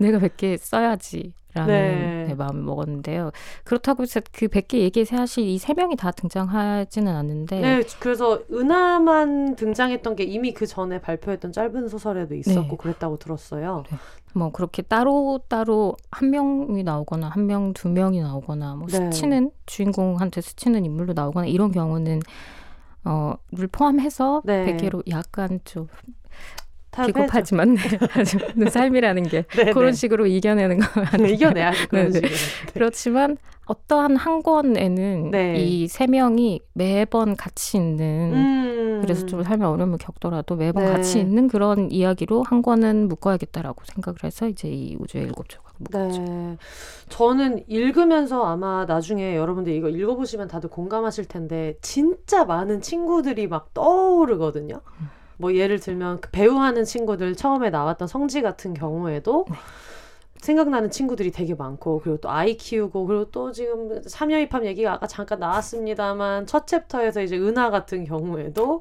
내가 100개 써야지. 라는 네. 네, 마음을 먹었는데요. 그렇다고 해서 그 100개 얘기 사실 이 세 명이 다 등장하지는 않는데. 네, 그래서 은하만 등장했던 게 이미 그 전에 발표했던 짧은 소설에도 있었고 네. 그랬다고 들었어요. 네. 뭐 그렇게 따로 따로 한 명이 나오거나 한 명, 두 명이 나오거나 뭐 네. 스치는 주인공한테 스치는 인물로 나오거나 이런 경우는 어를 포함해서 네. 100개로 약간 좀 비겁하지만 네. 삶이라는 게 네, 네, 그런 식으로 이겨내는 거 아니에요? 이겨내야죠. 그런 네, 네. 그렇지만 어떠한 한 권에는 네. 이세 명이 매번 같이 있는 음. 그래서 좀 삶의 어려움을 겪더라도 매번 같이 있는 그런 이야기로 한 권은 묶어야겠다라고 생각을 해서 이제 이 우주의 일곱 조각 묶었죠. 네. 저는 읽으면서 아마 나중에 여러분들 이거 읽어보시면 다들 공감하실 텐데 진짜 많은 친구들이 막 떠오르거든요. 음. 뭐 예를 들면 그 배우하는 친구들 처음에 나왔던 성지 같은 경우에도 네. 생각나는 친구들이 되게 많고 그리고 또 아이 키우고 그리고 또 지금 삼녀 입합 얘기가 아까 잠깐 나왔습니다만 첫 챕터에서 이제 은하 같은 경우에도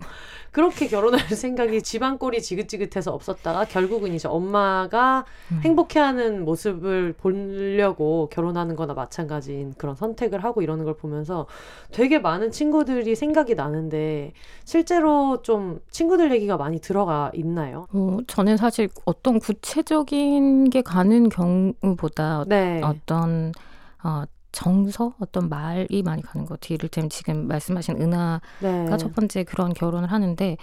그렇게 결혼할 생각이 집안 꼴이 지긋지긋해서 없었다가 결국은 이제 엄마가 음. 행복해하는 모습을 보려고 결혼하는 거나 마찬가지인 그런 선택을 하고 이러는 걸 보면서 되게 많은 친구들이 생각이 나는데 실제로 좀 친구들 얘기가 많이 들어가 있나요? 어, 저는 사실 어떤 구체적인 게 가는 경우 보다 네. 어떤 어, 정서 어떤 말이 많이 가는 것 같아요. 이를테면 지금 말씀하신 은하가 네. 첫 번째 그런 결혼을 하는데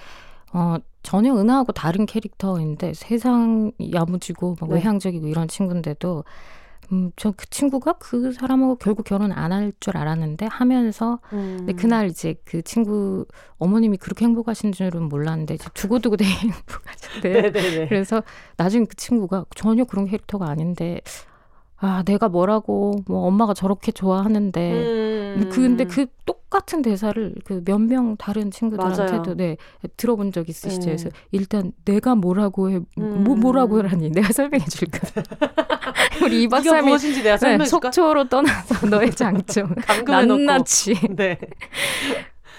어 전혀 은하하고 다른 캐릭터인데 세상 야무지고 막 네. 외향적이고 이런 친구인데도 음, 저 그 친구가 그 사람하고 결국 결혼 안 할 줄 알았는데 하면서 음. 근데 그날 이제 그 친구 어머님이 그렇게 행복하신 줄은 몰랐는데 이제 두고두고 되게 행복하셨대요. 그래서 나중에 그 친구가 전혀 그런 캐릭터가 아닌데 아, 내가 뭐라고, 뭐, 엄마가 저렇게 좋아하는데, 음. 근데 그 똑같은 대사를 그 몇 명 다른 친구들한테도, 네, 들어본 적 있으시죠? 음. 그래서 일단 내가 뭐라고 해, 음. 뭐, 뭐라고 하라니, 내가 설명해 줄까? 우리 이 박사님. 무엇인지 내가 설명해 네, 속초로 떠나서 너의 장점. 낱낱이. 네.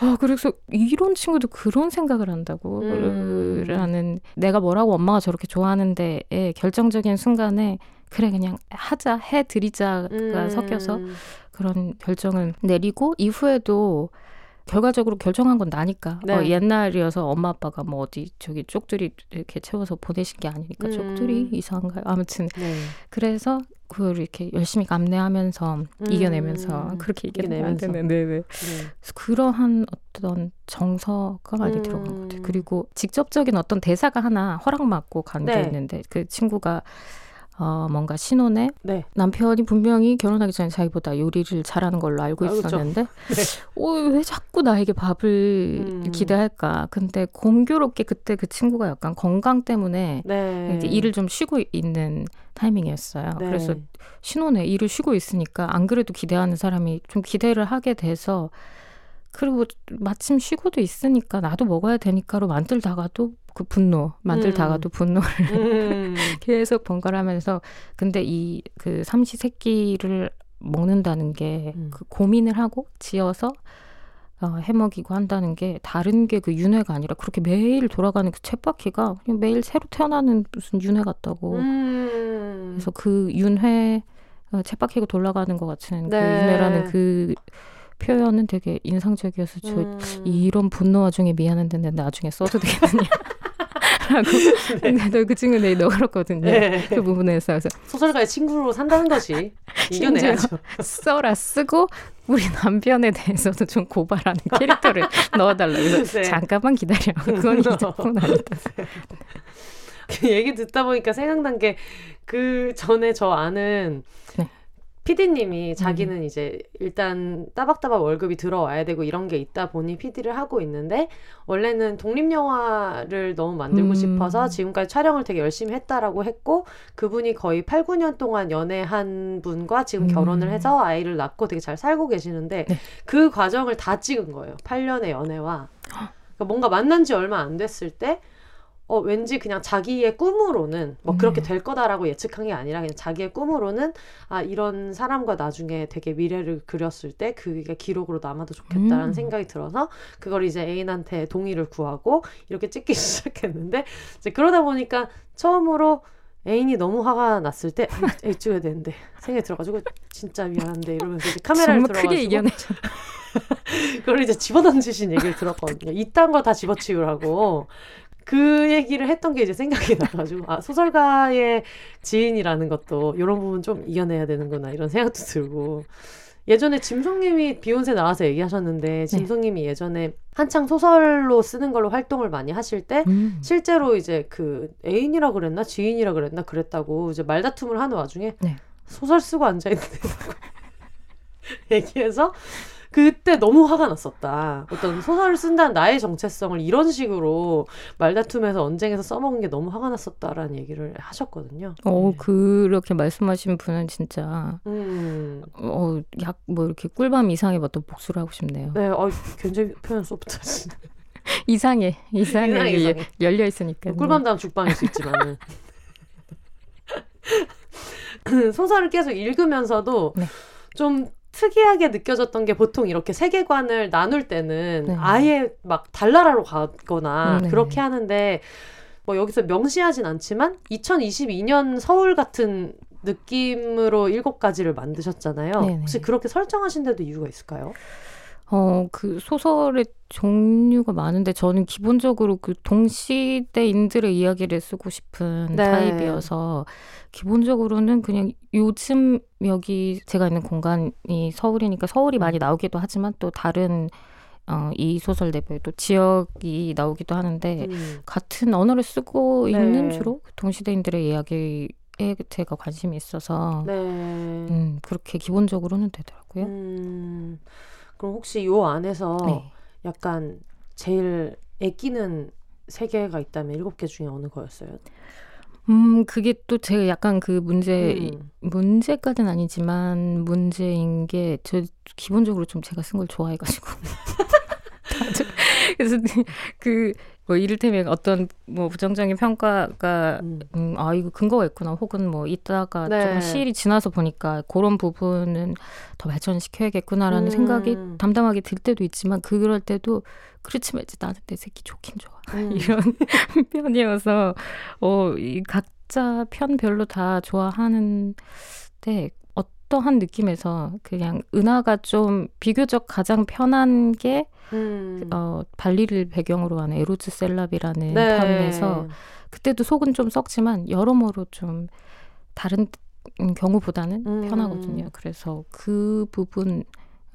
아, 그래서 이런 친구도 그런 생각을 한다고. 음. 라는 내가 뭐라고 엄마가 저렇게 좋아하는데 결정적인 순간에 그래 그냥 하자 해 드리자가 음. 섞여서 그런 결정을 내리고 이후에도 결과적으로 결정한 건 나니까 네. 어, 옛날이어서 엄마 아빠가 뭐 어디 저기 쪽들이 이렇게 채워서 보내신 게 아니니까 음. 쪽들이 이상한가요? 아무튼 네. 그래서 그걸 이렇게 열심히 감내하면서 음. 이겨내면서 그렇게 이겨내면 되는 네네. 네. 그러한 어떤 정서가 많이 음. 들어간 것 같아요. 그리고 직접적인 어떤 대사가 하나 허락받고 간게 네. 있는데 그 친구가 어, 뭔가 신혼에 네. 남편이 분명히 결혼하기 전에 자기보다 요리를 잘하는 걸로 알고 아, 있었는데 네. 어, 왜 자꾸 나에게 밥을 음. 기대할까? 근데 공교롭게 그때 그 친구가 약간 건강 때문에 네. 이제 일을 좀 쉬고 있는 타이밍이었어요. 네. 그래서 신혼에 일을 쉬고 있으니까 안 그래도 기대하는 사람이 좀 기대를 하게 돼서 그리고 마침 쉬고도 있으니까 나도 먹어야 되니까로 만들다가도 그 분노 만들다가도 음. 분노를 음. 계속 번갈아가면서 근데 이 그 삼시 세끼를 먹는다는 게그 음. 그 고민을 하고 지어서 어, 해먹이고 한다는 게 다른 게 그 윤회가 아니라 그렇게 매일 돌아가는 그 쳇바퀴가 그냥 매일 새로 태어나는 무슨 윤회 같다고. 음. 그래서 그 윤회 어, 쳇바퀴가 돌아가는 것 같은 그 네. 그 윤회라는 그 표현은 되게 인상적이어서 저 음. 이런 분노 와중에 미안한데 나중에 써도 되겠느냐. 라고 네. 그 친구 내일 넣었거든요. 네. 그 부분에서 그래서 소설가의 친구로 산다는 것이 이겨내야죠. 써라 쓰고 우리 남편에 대해서도 좀 고발하는 캐릭터를 넣어달라. 그래서 네. 잠깐만 기다려. 그건 이 작품 아니다. 그 얘기 듣다 보니까 생각난 게 그 전에 저 아는 네. PD님이 자기는 음. 이제 일단 따박따박 월급이 들어와야 되고 이런 게 있다 보니 PD를 하고 있는데 원래는 독립 영화를 너무 만들고 음. 싶어서 지금까지 촬영을 되게 열심히 했다라고 했고 그분이 거의 8, 9년 동안 연애한 분과 지금 음. 결혼을 해서 아이를 낳고 되게 잘 살고 계시는데 네. 그 과정을 다 찍은 거예요. 8년의 연애와. 그러니까 뭔가 만난 지 얼마 안 됐을 때 어, 왠지 그냥 자기의 꿈으로는 뭐 그렇게 음. 될 거다라고 예측한 게 아니라 그냥 자기의 꿈으로는 아, 이런 사람과 나중에 되게 미래를 그렸을 때 그게 기록으로 남아도 좋겠다라는 음. 생각이 들어서 그걸 이제 애인한테 동의를 구하고 이렇게 찍기 시작했는데 이제 그러다 보니까 처음으로 애인이 너무 화가 났을 때 에이 찍어야 되는데 생각이 들어가지고 진짜 미안한데 이러면서 이제 카메라를 들어가지고 크게 이겨내죠. 그걸 이제 집어던지신 얘기를 들었거든요. 이딴 거 다 집어치우라고. 그 얘기를 했던 게 이제 생각이 나가지고 아 소설가의 지인이라는 것도 이런 부분 좀 이겨내야 되는구나 이런 생각도 들고 예전에 짐송님이 비욘세 나와서 얘기하셨는데 네. 짐송님이 네. 예전에 한창 소설로 쓰는 걸로 활동을 많이 하실 때 음. 실제로 이제 그 애인이라 그랬나 지인이라 그랬나 그랬다고 이제 말다툼을 하는 와중에 네. 소설 쓰고 앉아 있는데 얘기해서 그때 너무 화가 났었다. 어떤 소설을 쓴다는 나의 정체성을 이런 식으로 말다툼에서 언쟁에서 써먹은 게 너무 화가 났었다라는 얘기를 하셨거든요. 어, 네. 그렇게 말씀하신 분은 진짜, 음. 어, 약, 뭐 이렇게 꿀밤 이상의 어떤 복수를 하고 싶네요. 네, 어, 굉장히 표현 소프트하시 이상해, 이상해. 이상해, 이상해. 열려 있으니까. 꿀밤 다음 죽방일 수 있지만은. 소설을 계속 읽으면서도 네. 좀 특이하게 느껴졌던 게 보통 이렇게 세계관을 나눌 때는 네. 아예 막 달나라로 가거나 네. 그렇게 하는데 뭐 여기서 명시하진 않지만 2022년 서울 같은 느낌으로 일곱 가지를 만드셨잖아요. 네네. 혹시 그렇게 설정하신 데도 이유가 있을까요? 어, 그 소설의 종류가 많은데 저는 기본적으로 그 동시대인들의 이야기를 쓰고 싶은 네. 타입이어서 기본적으로는 그냥 요즘 여기 제가 있는 공간이 서울이니까 서울이 음. 많이 나오기도 하지만 또 다른 어, 이 소설 내부에 또 지역이 나오기도 하는데 음. 같은 언어를 쓰고 네. 있는 주로 동시대인들의 이야기에 제가 관심이 있어서 네. 음, 그렇게 기본적으로는 되더라고요. 음. 그럼 혹시 요 안에서 네. 약간 제일 애끼는 세 개가 있다면 일곱 개 중에 어느 거였어요? 음, 그게 또 제가 약간 그 문제, 음. 문제까지는 아니지만 문제인 게 저 기본적으로 좀 제가 쓴 걸 좋아해가지고. 그래서 그 뭐 이를테면 어떤 뭐 부정적인 평가가 음, 음 아 이거 근거가 있구나 혹은 뭐 이따가 네. 좀 시일이 지나서 보니까 그런 부분은 더 발전시켜야겠구나라는 음. 생각이 담담하게 들 때도 있지만 그럴 때도 그렇지만 이제 나는 내 새끼 좋긴 좋아 음. 이런 편이어서 어이 각자 편별로 다 좋아하는데 어떠한 느낌에서 그냥 은하가 좀 비교적 가장 편한 게 음. 어, 발리를 배경으로 하는 에로즈 셀라비라는 네. 편에서 그때도 속은 좀 썩지만 여러모로 좀 다른 경우보다는 음. 편하거든요. 그래서 그 부분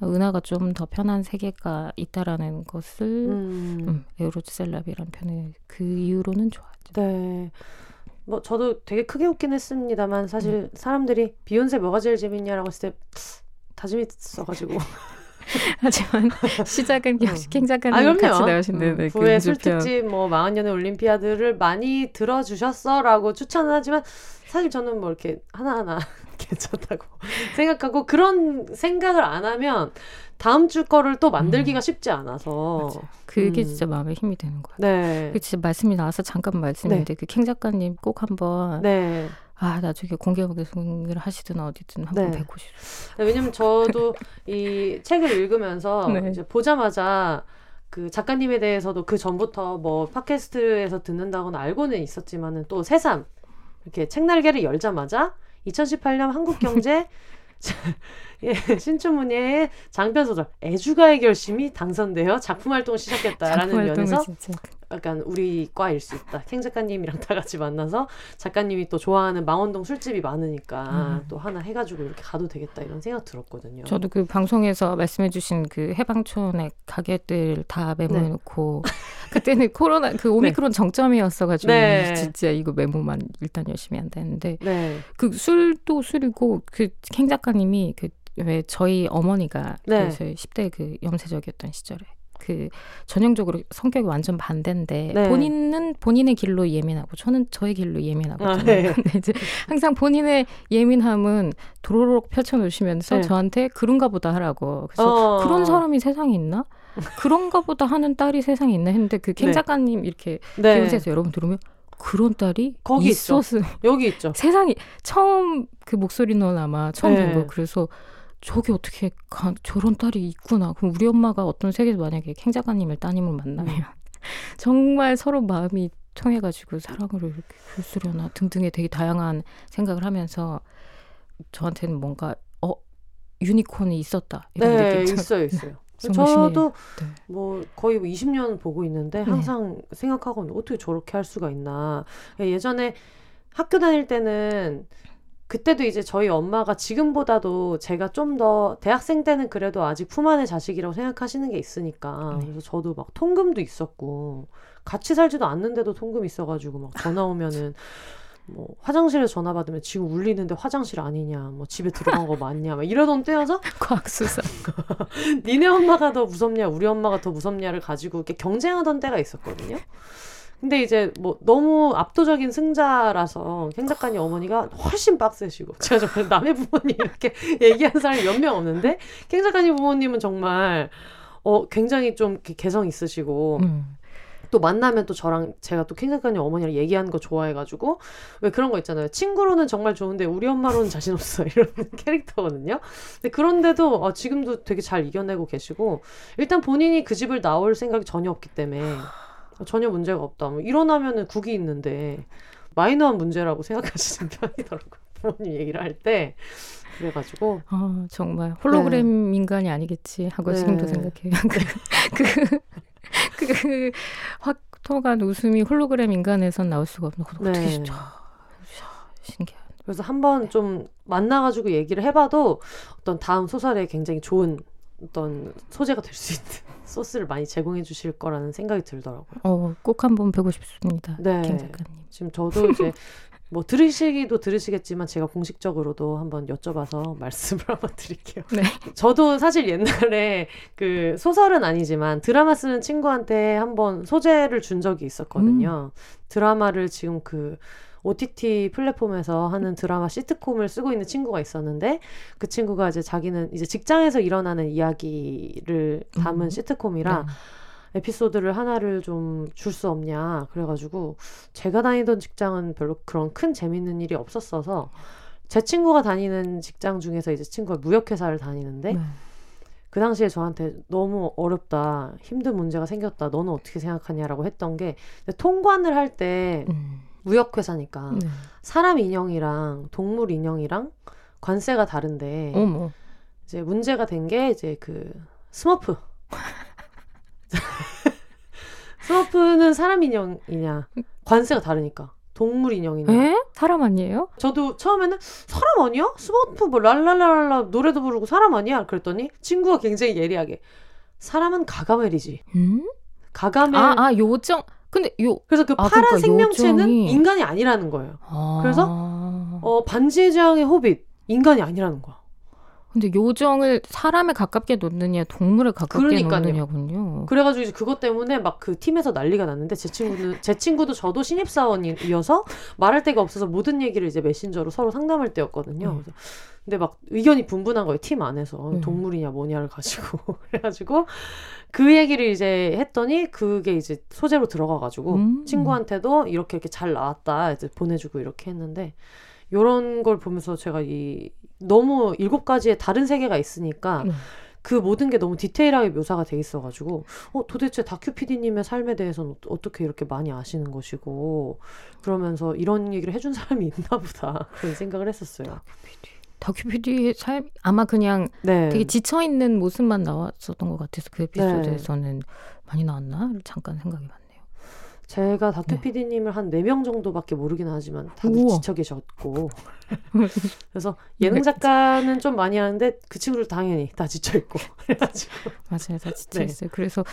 은하가 좀 더 편한 세계가 있다라는 것을 음. 음, 에로즈 셀라비라는 편의 그 이유로는 좋아하죠. 네. 뭐 저도 되게 크게 웃긴 했습니다만 사실 음. 사람들이 비욘세 뭐가 제일 재밌냐라고 했을 때 다짐이 있어가지고. 하지만 시작은 역시 캥 작가님 아, 같이 나오신데 음, 네, 후에 술특집 뭐 마흔년의 올림피아드를 많이 들어주셨어라고 추천은 하지만 사실 저는 뭐 이렇게 하나하나 괜찮다고 생각하고 그런 생각을 안 하면 다음 주 거를 또 만들기가 음. 쉽지 않아서 맞아. 그게 음. 진짜 마음에 힘이 되는 거예요. 네. 그 진짜 말씀이 나와서 잠깐 말씀인데 네. 그캥 작가님 꼭 한번 네. 아 나중에 공개 방송을 하시든 어디든 한번 네. 뵙고 싶어요. 네, 왜냐면 저도 이 책을 읽으면서 네. 이제 보자마자 그 작가님에 대해서도 그 전부터 뭐 팟캐스트에서 듣는다거나 알고는 있었지만은 또 새삼 이렇게 책 날개를 열자마자 2018년 한국 경제 예, 신춘문예의 장편 소설 애주가의 결심이 당선되어 작품 활동을 시작했다라는 면에서 진짜. 약간 우리 과일 수 있다. 캥 작가님이랑 다 같이 만나서 작가님이 또 좋아하는 망원동 술집이 많으니까 음. 또 하나 해가지고 이렇게 가도 되겠다 이런 생각 들었거든요. 저도 그 방송에서 말씀해주신 그 해방촌의 가게들 다 메모해놓고 네. 그때는 코로나 그 오미크론 네. 정점이었어가지고 네. 진짜 이거 메모만 일단 열심히 한다 했는데 네. 그 술도 술이고 그캥 작가님이 그 왜 저희 어머니가 네. 그 10대 그 염세적이었던 시절에 그 전형적으로 성격이 완전 반대인데 네. 본인은 본인의 길로 예민하고 저는 저의 길로 예민하거든요. 아, 네. 근데 이제 항상 본인의 예민함은 도로록 펼쳐놓으시면서 네. 저한테 그런가 보다 하라고. 그래서 어. 그런 사람이 세상에 있나? 그런가 보다 하는 딸이 세상에 있나 했는데 그캥 네. 작가님 이렇게 네. 기운에서 여러분 들으면 그런 딸이 거기 있어. 여기 있죠. 세상에 처음 그 목소리는 아마 처음 네. 본 거. 그래서 저게 어떻게 가, 저런 딸이 있구나. 그럼 우리 엄마가 어떤 세계에서 만약에 캥 작가님을 따님을 만나면 음. 정말 서로 마음이 통해가지고 사랑으로 이렇게 글쓰려나 등등의 되게 다양한 생각을 하면서 저한테는 뭔가 어 유니콘이 있었다 이런 네, 느낌 있어요, 있어요. 저도 네. 뭐 거의 20년 보고 있는데 네. 항상 네. 생각하고는 어떻게 저렇게 할 수가 있나. 예전에 학교 다닐 때는 그때도 이제 저희 엄마가 지금보다도 제가 좀 더 대학생 때는 그래도 아직 품 안의 자식이라고 생각하시는 게 있으니까 네. 그래서 저도 막 통금도 있었고 같이 살지도 않는데도 통금 있어가지고 막 전화 오면은 뭐 화장실에 전화 받으면 지금 울리는데 화장실 아니냐 뭐 집에 들어간 거 맞냐 막 이러던 때여서 과학수사 니네 엄마가 더 무섭냐 우리 엄마가 더 무섭냐를 가지고 이렇게 경쟁하던 때가 있었거든요. 근데 이제 뭐 너무 압도적인 승자라서 행 작가님 어머니가 훨씬 빡세시고 제가 정말 남의 부모님 이렇게 얘기하는 사람이 몇 명 없는데 행 작가님 부모님은 정말 어 굉장히 좀 개성 있으시고 음. 또 만나면 또 저랑 제가 또캥 작가님 어머니랑 얘기하는 거 좋아해가지고 왜 그런 거 있잖아요. 친구로는 정말 좋은데 우리 엄마로는 자신 없어 이런 캐릭터거든요. 근데 그런데도 어, 지금도 되게 잘 이겨내고 계시고 일단 본인이 그 집을 나올 생각이 전혀 없기 때문에 전혀 문제가 없다. 뭐 일어나면은 국이 있는데 마이너한 문제라고 생각하시는 편이더라고요. 부모님 얘기를 할 때. 그래가지고 어, 정말 홀로그램 네. 인간이 아니겠지 하고 네. 지금도 생각해요. 그, 그, 그 확통한 웃음이 홀로그램 인간에선 나올 수가 없는 거 어떻게 네. 신기한. 그래서 한번 좀 만나가지고 얘기를 해봐도 어떤 다음 소설에 굉장히 좋은 어떤 소재가 될 수 있는 소스를 많이 제공해 주실 거라는 생각이 들더라고요. 어, 꼭 한번 뵈고 싶습니다. 네. 김 작가님. 지금 저도 이제 뭐 들으시기도 들으시겠지만 제가 공식적으로도 한번 여쭤봐서 말씀을 한번 드릴게요. 네. 저도 사실 옛날에 그 소설은 아니지만 드라마 쓰는 친구한테 한번 소재를 준 적이 있었거든요. 음. 드라마를 지금 그 OTT 플랫폼에서 하는 드라마 시트콤을 쓰고 있는 친구가 있었는데 그 친구가 이제 자기는 이제 직장에서 일어나는 이야기를 담은 음. 시트콤이라 네. 에피소드를 하나를 좀 줄 수 없냐 그래가지고 제가 다니던 직장은 별로 그런 큰 재밌는 일이 없었어서 제 친구가 다니는 직장 중에서 이제 친구가 무역회사를 다니는데 네. 그 당시에 저한테 너무 어렵다 힘든 문제가 생겼다 너는 어떻게 생각하냐라고 했던 게 통관을 할때 음. 무역회사니까 네. 사람 인형이랑 동물 인형이랑 관세가 다른데 어머. 이제 문제가 된 게 이제 그 스머프. 스머프는 사람 인형이냐 관세가 다르니까 동물 인형이냐. 에? 사람 아니에요? 저도 처음에는 사람 아니야? 스머프 뭐 랄랄랄라 노래도 부르고 사람 아니야? 그랬더니 친구가 굉장히 예리하게 사람은 가가멜이지. 음? 가가멜. 아, 아, 요정. 근데 요 그래서 그 아, 파란 그러니까 생명체는 요정이- 인간이 아니라는 거예요. 아. 그래서? 어 반지의 제왕의 호빗 인간이 아니라는 거야. 근데 요정을 사람에 가깝게 놓느냐 동물에 가깝게 그러니까요. 놓느냐군요. 그래가지고 이제 그것 때문에 막 그 팀에서 난리가 났는데 제 친구는 제 친구도 저도 신입 사원이어서 말할 데가 없어서 모든 얘기를 이제 메신저로 서로 상담할 때였거든요. 음. 그래서 근데 막 의견이 분분한 거예요 팀 안에서 음. 동물이냐 뭐냐를 가지고 그래가지고 그 얘기를 이제 했더니 그게 이제 소재로 들어가가지고 음. 친구한테도 이렇게 이렇게 잘 나왔다 이제 보내주고 이렇게 했는데 요런 걸 보면서 제가 이 너무 일곱 가지의 다른 세계가 있으니까 네. 그 모든 게 너무 디테일하게 묘사가 돼 있어가지고 어 도대체 다큐 PD님의 삶에 대해서는 어- 어떻게 이렇게 많이 아시는 것이고 그러면서 이런 얘기를 해준 사람이 있나 보다 그런 생각을 했었어요. 다큐피디 의 삶 아마 그냥 네. 되게 지쳐 있는 모습만 나왔었던 것 같아서 그 에피소드에서는 많이 나왔나 잠깐 생각이 났네요. 제가 다큐 네. PD님을 한네명 정도밖에 모르긴 하지만 다들 우와. 지쳐 계셨고 그래서 예능 작가는 좀 많이 하는데 그 친구들 당연히 다 지쳐 있고 맞아요, 다 지쳐 네. 있어요. 그래서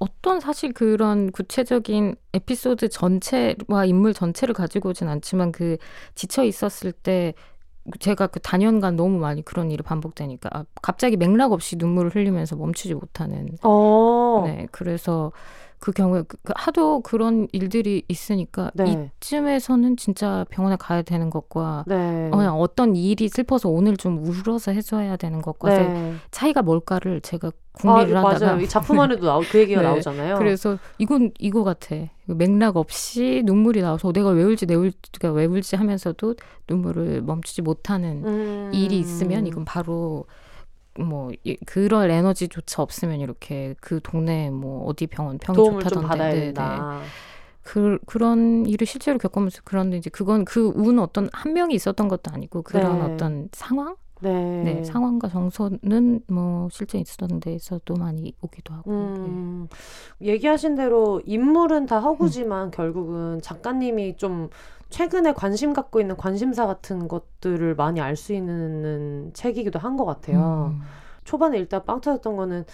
어, 떤 사실 그런 구체적인 에피소드 전체와 인물 전체를 가지고 오진 않지만 그 지쳐 있었을 때 제가 그 단연간 너무 많이 그런 일이 반복되니까 아, 갑자기 맥락 없이 눈물을 흘리면서 멈추지 못하는. 어. 네, 그래서 그 경우에 그- 그 하도 그런 일들이 있으니까 네. 이쯤에서는 진짜 병원에 가야 되는 것과 네. 어, 그냥 어떤 일이 슬퍼서 오늘 좀 울어서 해줘야 되는 것과 네. 차이가 뭘까를 제가 아, 궁리를 하다가 맞아요. 이 작품 안에도 나오, 그 얘기가 네. 나오잖아요. 그래서 이건 이거 같아 맥락 없이 눈물이 나와서 내가 왜 울지 내 울지가 왜 울지 하면서도 눈물을 멈추지 못하는 음. 일이 있으면 이건 바로 뭐 이- 그럴 에너지조차 없으면 이렇게 그 동네 뭐 어디 병원 좀 좋다던데 네. 네. 그 그런 일을 실제로 겪으면서 그런데 이제 그건 그 운 어떤 한 명이 있었던 것도 아니고 그런 네. 어떤 상황 네. 네, 상황과 정서는 뭐 실제 있었던 데에서도 많이 오기도 하고 네. 음, 얘기하신 대로 인물은 다 허구지만 결국은 작가님이 좀 최근에 관심 갖고 있는 관심사 같은 것들을 많이 알 수 있는 책이기도 한 것 같아요. 음. 초반에 일단 빵 터졌던 거는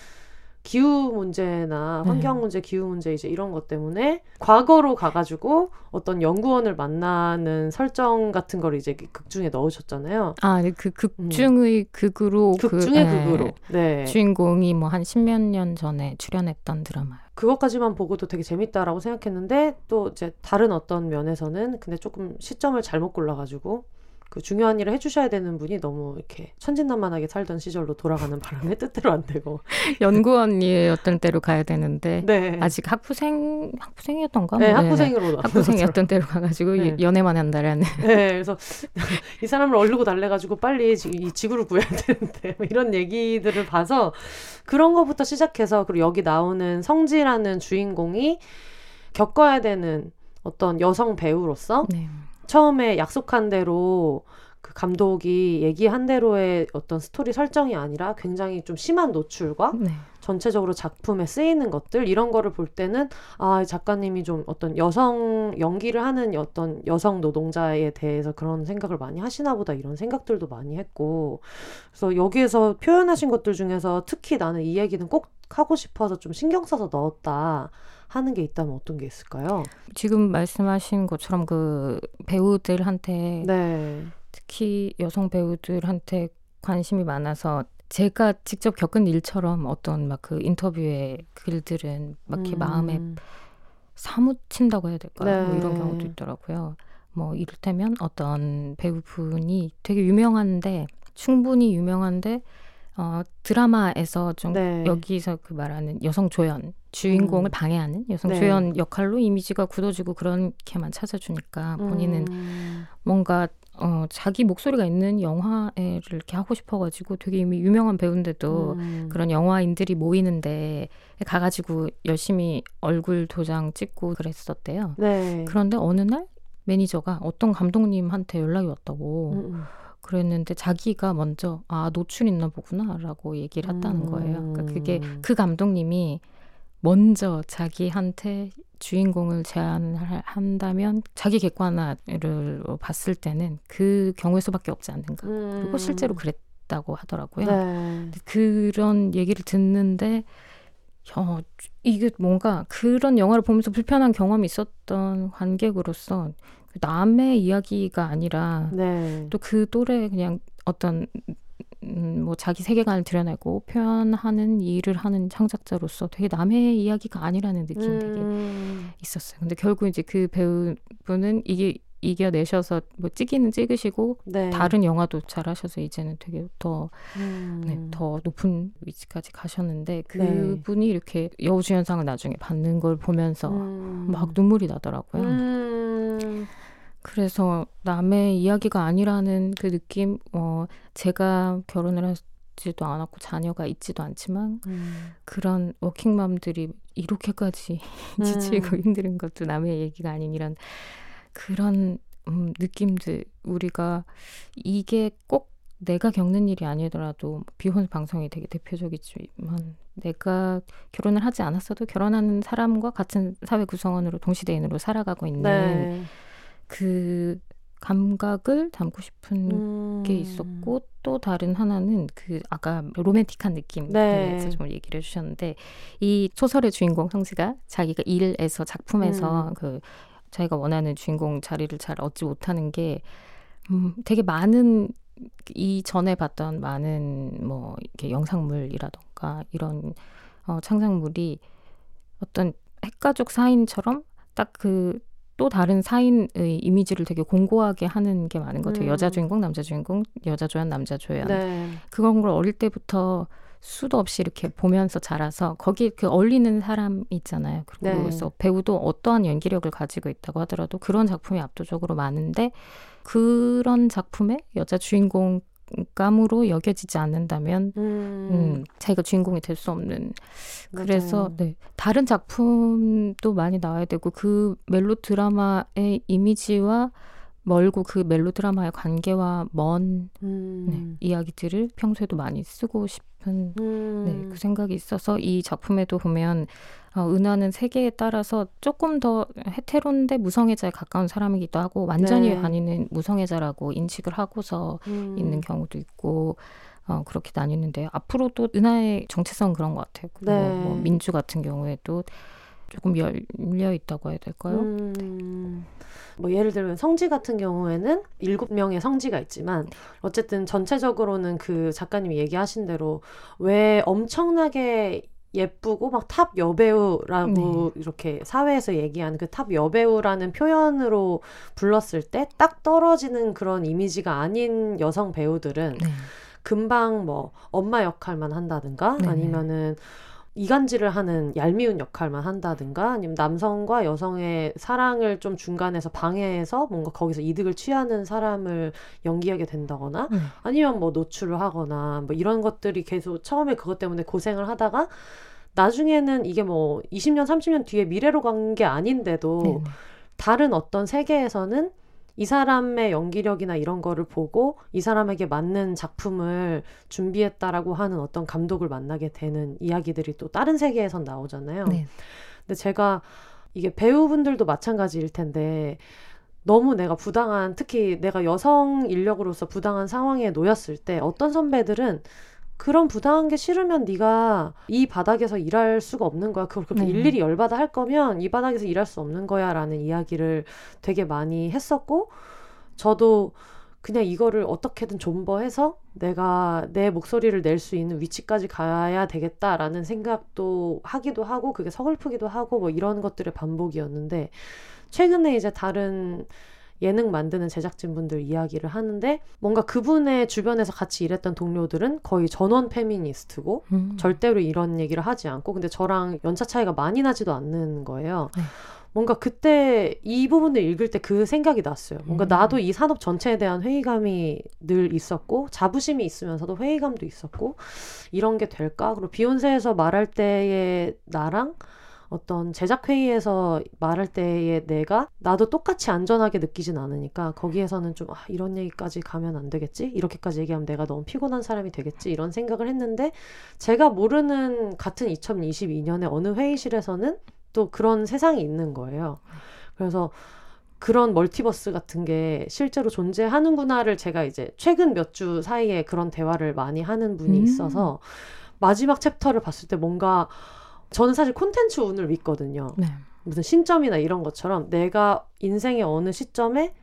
기후 문제나 네. 환경 문제, 기후 문제 이제 이런 것 때문에 과거로 가가지고 어떤 연구원을 만나는 설정 같은 걸 이제 극 중에 넣으셨잖아요. 아, 네, 그 극중의 극으로 극 그, 중의 네, 극으로. 네. 주인공이 뭐 한 십몇 년 전에 출연했던 드라마. 그것까지만 보고도 되게 재밌다라고 생각했는데 또 이제 다른 어떤 면에서는 근데 조금 시점을 잘못 골라가지고 그 중요한 일을 해주셔야 되는 분이 너무 이렇게 천진난만하게 살던 시절로 돌아가는 바람에 뜻대로 안 되고 연구원이었던 때로 가야 되는데 네 아직 학부생 학부생이었던가? 네, 뭐, 학부생으로 학부생이었던 때로 가가지고 네. 연애만 한다라는. 네 그래서 이 사람을 얼르고 달래가지고 빨리 지- 이 지구를 구해야 되는데 뭐 이런 얘기들을 봐서 그런 거부터 시작해서 그리고 여기 나오는 성지라는 주인공이 겪어야 되는 어떤 여성 배우로서 네. 처음에 약속한 대로 그 감독이 얘기한 대로의 어떤 스토리 설정이 아니라 굉장히 좀 심한 노출과 네. 전체적으로 작품에 쓰이는 것들 이런 거를 볼 때는 아 작가님이 좀 어떤 여성 연기를 하는 어떤 여성 노동자에 대해서 그런 생각을 많이 하시나 보다 이런 생각들도 많이 했고 그래서 여기에서 표현하신 것들 중에서 특히 나는 이 얘기는 꼭 하고 싶어서 좀 신경 써서 넣었다 하는 게 있다면 어떤 게 있을까요? 지금 말씀하신 것처럼 그 배우들한테 네. 특히 여성 배우들한테 관심이 많아서 제가 직접 겪은 일처럼 어떤 막 그 인터뷰의 글들은 막 이렇게 음. 마음에 사무친다고 해야 될까요? 뭐 이런 네. 경우도 있더라고요. 뭐 이를테면 어떤 배우분이 되게 유명한데 충분히 유명한데 어, 드라마에서 좀 네. 여기서 그 말하는 여성 조연 주인공을 음. 방해하는 여성 네. 조연 역할로 이미지가 굳어지고 그렇게만 찾아주니까 본인은 음. 뭔가 어, 자기 목소리가 있는 영화를 이렇게 하고 싶어가지고 되게 이미 유명한 배우인데도 음. 그런 영화인들이 모이는데 가가지고 열심히 얼굴 도장 찍고 그랬었대요. 네. 그런데 어느 날 매니저가 어떤 감독님한테 연락이 왔다고. 음. 음. 그랬는데 자기가 먼저 아 노출 있나 보구나라고 얘기를 했다는 거예요. 그러니까 그게 음. 그 감독님이 먼저 자기한테 주인공을 제안한다면 자기 객관화를 봤을 때는 그 경우의 수밖에 없지 않는가. 음. 그리고 실제로 그랬다고 하더라고요. 네. 그런 얘기를 듣는데 어, 이게 뭔가 그런 영화를 보면서 불편한 경험이 있었던 관객으로서 남의 이야기가 아니라 네. 또그 또래 그냥 어떤 음, 뭐 자기 세계관을 드러내고 표현하는 일을 하는 창작자로서 되게 남의 이야기가 아니라는 느낌이 음. 되게 있었어요. 근데 결국 이제 그 배우분은 이게 이겨내셔서 뭐 찍기는 찍으시고 네. 다른 영화도 잘하셔서 이제는 되게 더, 음. 네, 더 높은 위치까지 가셨는데 네. 그분이 네. 이렇게 여우주연상을 나중에 받는 걸 보면서 음. 막 눈물이 나더라고요. 음. 그래서 남의 이야기가 아니라는 그 느낌, 어, 제가 결혼을 하지도 않았고 자녀가 있지도 않지만 음. 그런 워킹맘들이 이렇게까지 지치고 음. 힘든 것도 남의 얘기가 아닌 이런 그런 음, 느낌들 우리가 이게 꼭 내가 겪는 일이 아니더라도 비혼 방송이 되게 대표적이지만 내가 결혼을 하지 않았어도 결혼하는 사람과 같은 사회 구성원으로 동시대인으로 살아가고 있는 네. 그 감각을 담고 싶은 음. 게 있었고 또 다른 하나는 그 아까 로맨틱한 느낌에 네. 대해서 좀 얘기를 해주셨는데 이 소설의 주인공 성지가 자기가 일에서 작품에서 음. 그 자기가 원하는 주인공 자리를 잘 얻지 못하는 게 음, 되게 많은 이 전에 봤던 많은 뭐 이렇게 영상물이라던가 이런 어, 창작물이 어떤 핵가족 사인처럼 딱그 또 다른 사인의 이미지를 되게 공고하게 하는 게 많은 것 같아요. 음. 여자 주인공, 남자 주인공, 여자 조연, 남자 조연. 네. 그런 걸 어릴 때부터 수도 없이 이렇게 보면서 자라서 거기 그 어울리는 사람 있잖아요. 그리고 네. 서 배우도 어떠한 연기력을 가지고 있다고 하더라도 그런 작품이 압도적으로 많은데 그런 작품에 여자 주인공 감으로 여겨지지 않는다면 음. 음, 자기가 주인공이 될 수 없는 그래서 네, 다른 작품도 많이 나와야 되고 그 멜로 드라마의 이미지와 멀고 그 멜로 드라마의 관계와 먼 음. 네, 이야기들을 평소에도 많이 쓰고 싶은 음. 네, 그 생각이 있어서 이 작품에도 보면 어, 은하는 세계에 따라서 조금 더 헤테론데 무성애자에 가까운 사람이기도 하고 완전히 네. 아니는 무성애자라고 인식을 하고서 음. 있는 경우도 있고 어, 그렇게 나뉘는데 앞으로도 은하의 정체성 그런 것 같아요. 네. 뭐, 뭐 민주 같은 경우에도 조금 열려 있다고 해야 될까요? 음, 뭐 예를 들면 성지 같은 경우에는 일곱 명의 성지가 있지만 어쨌든 전체적으로는 그 작가님이 얘기하신 대로 왜 엄청나게 예쁘고 막 탑 여배우라고 네. 이렇게 사회에서 얘기하는 그 탑 여배우라는 표현으로 불렀을 때 딱 떨어지는 그런 이미지가 아닌 여성 배우들은 네. 금방 뭐 엄마 역할만 한다든가 네. 아니면은 이간질을 하는 얄미운 역할만 한다든가 아니면 남성과 여성의 사랑을 좀 중간에서 방해해서 뭔가 거기서 이득을 취하는 사람을 연기하게 된다거나 음. 아니면 뭐 노출을 하거나 뭐 이런 것들이 계속 처음에 그것 때문에 고생을 하다가 나중에는 이게 뭐 20년 30년 뒤에 미래로 간 게 아닌데도 네 다른 어떤 세계에서는 이 사람의 연기력이나 이런 거를 보고 이 사람에게 맞는 작품을 준비했다라고 하는 어떤 감독을 만나게 되는 이야기들이 또 다른 세계에선 나오잖아요. 네. 근데 제가 이게 배우분들도 마찬가지일 텐데 너무 내가 부당한 특히 내가 여성 인력으로서 부당한 상황에 놓였을 때 어떤 선배들은 그런 부당한 게 싫으면 네가 이 바닥에서 일할 수가 없는 거야. 그걸 그렇게 네. 일일이 열받아 할 거면 이 바닥에서 일할 수 없는 거야라는 이야기를 되게 많이 했었고 저도 그냥 이거를 어떻게든 존버해서 내가 내 목소리를 낼 수 있는 위치까지 가야 되겠다라는 생각도 하기도 하고 그게 서글프기도 하고 뭐 이런 것들의 반복이었는데 최근에 이제 다른 예능 만드는 제작진분들 이야기를 하는데 뭔가 그분의 주변에서 같이 일했던 동료들은 거의 전원 페미니스트고 음. 절대로 이런 얘기를 하지 않고 근데 저랑 연차 차이가 많이 나지도 않는 거예요. 네. 뭔가 그때 이 부분을 읽을 때 그 생각이 났어요. 뭔가 음. 나도 이 산업 전체에 대한 회의감이 늘 있었고 자부심이 있으면서도 회의감도 있었고 이런 게 될까? 그리고 비욘세에서 말할 때의 나랑 어떤 제작 회의에서 말할 때의 내가 나도 똑같이 안전하게 느끼진 않으니까 거기에서는 좀 아, 이런 얘기까지 가면 안 되겠지 이렇게까지 얘기하면 내가 너무 피곤한 사람이 되겠지 이런 생각을 했는데 제가 모르는 같은 2022년에 어느 회의실에서는 또 그런 세상이 있는 거예요. 그래서 그런 멀티버스 같은 게 실제로 존재하는구나를 제가 이제 최근 몇 주 사이에 그런 대화를 많이 하는 분이 음. 있어서 마지막 챕터를 봤을 때 뭔가 저는 사실 콘텐츠 운을 믿거든요. 네. 무슨 신점이나 이런 것처럼 내가 인생의 어느 시점에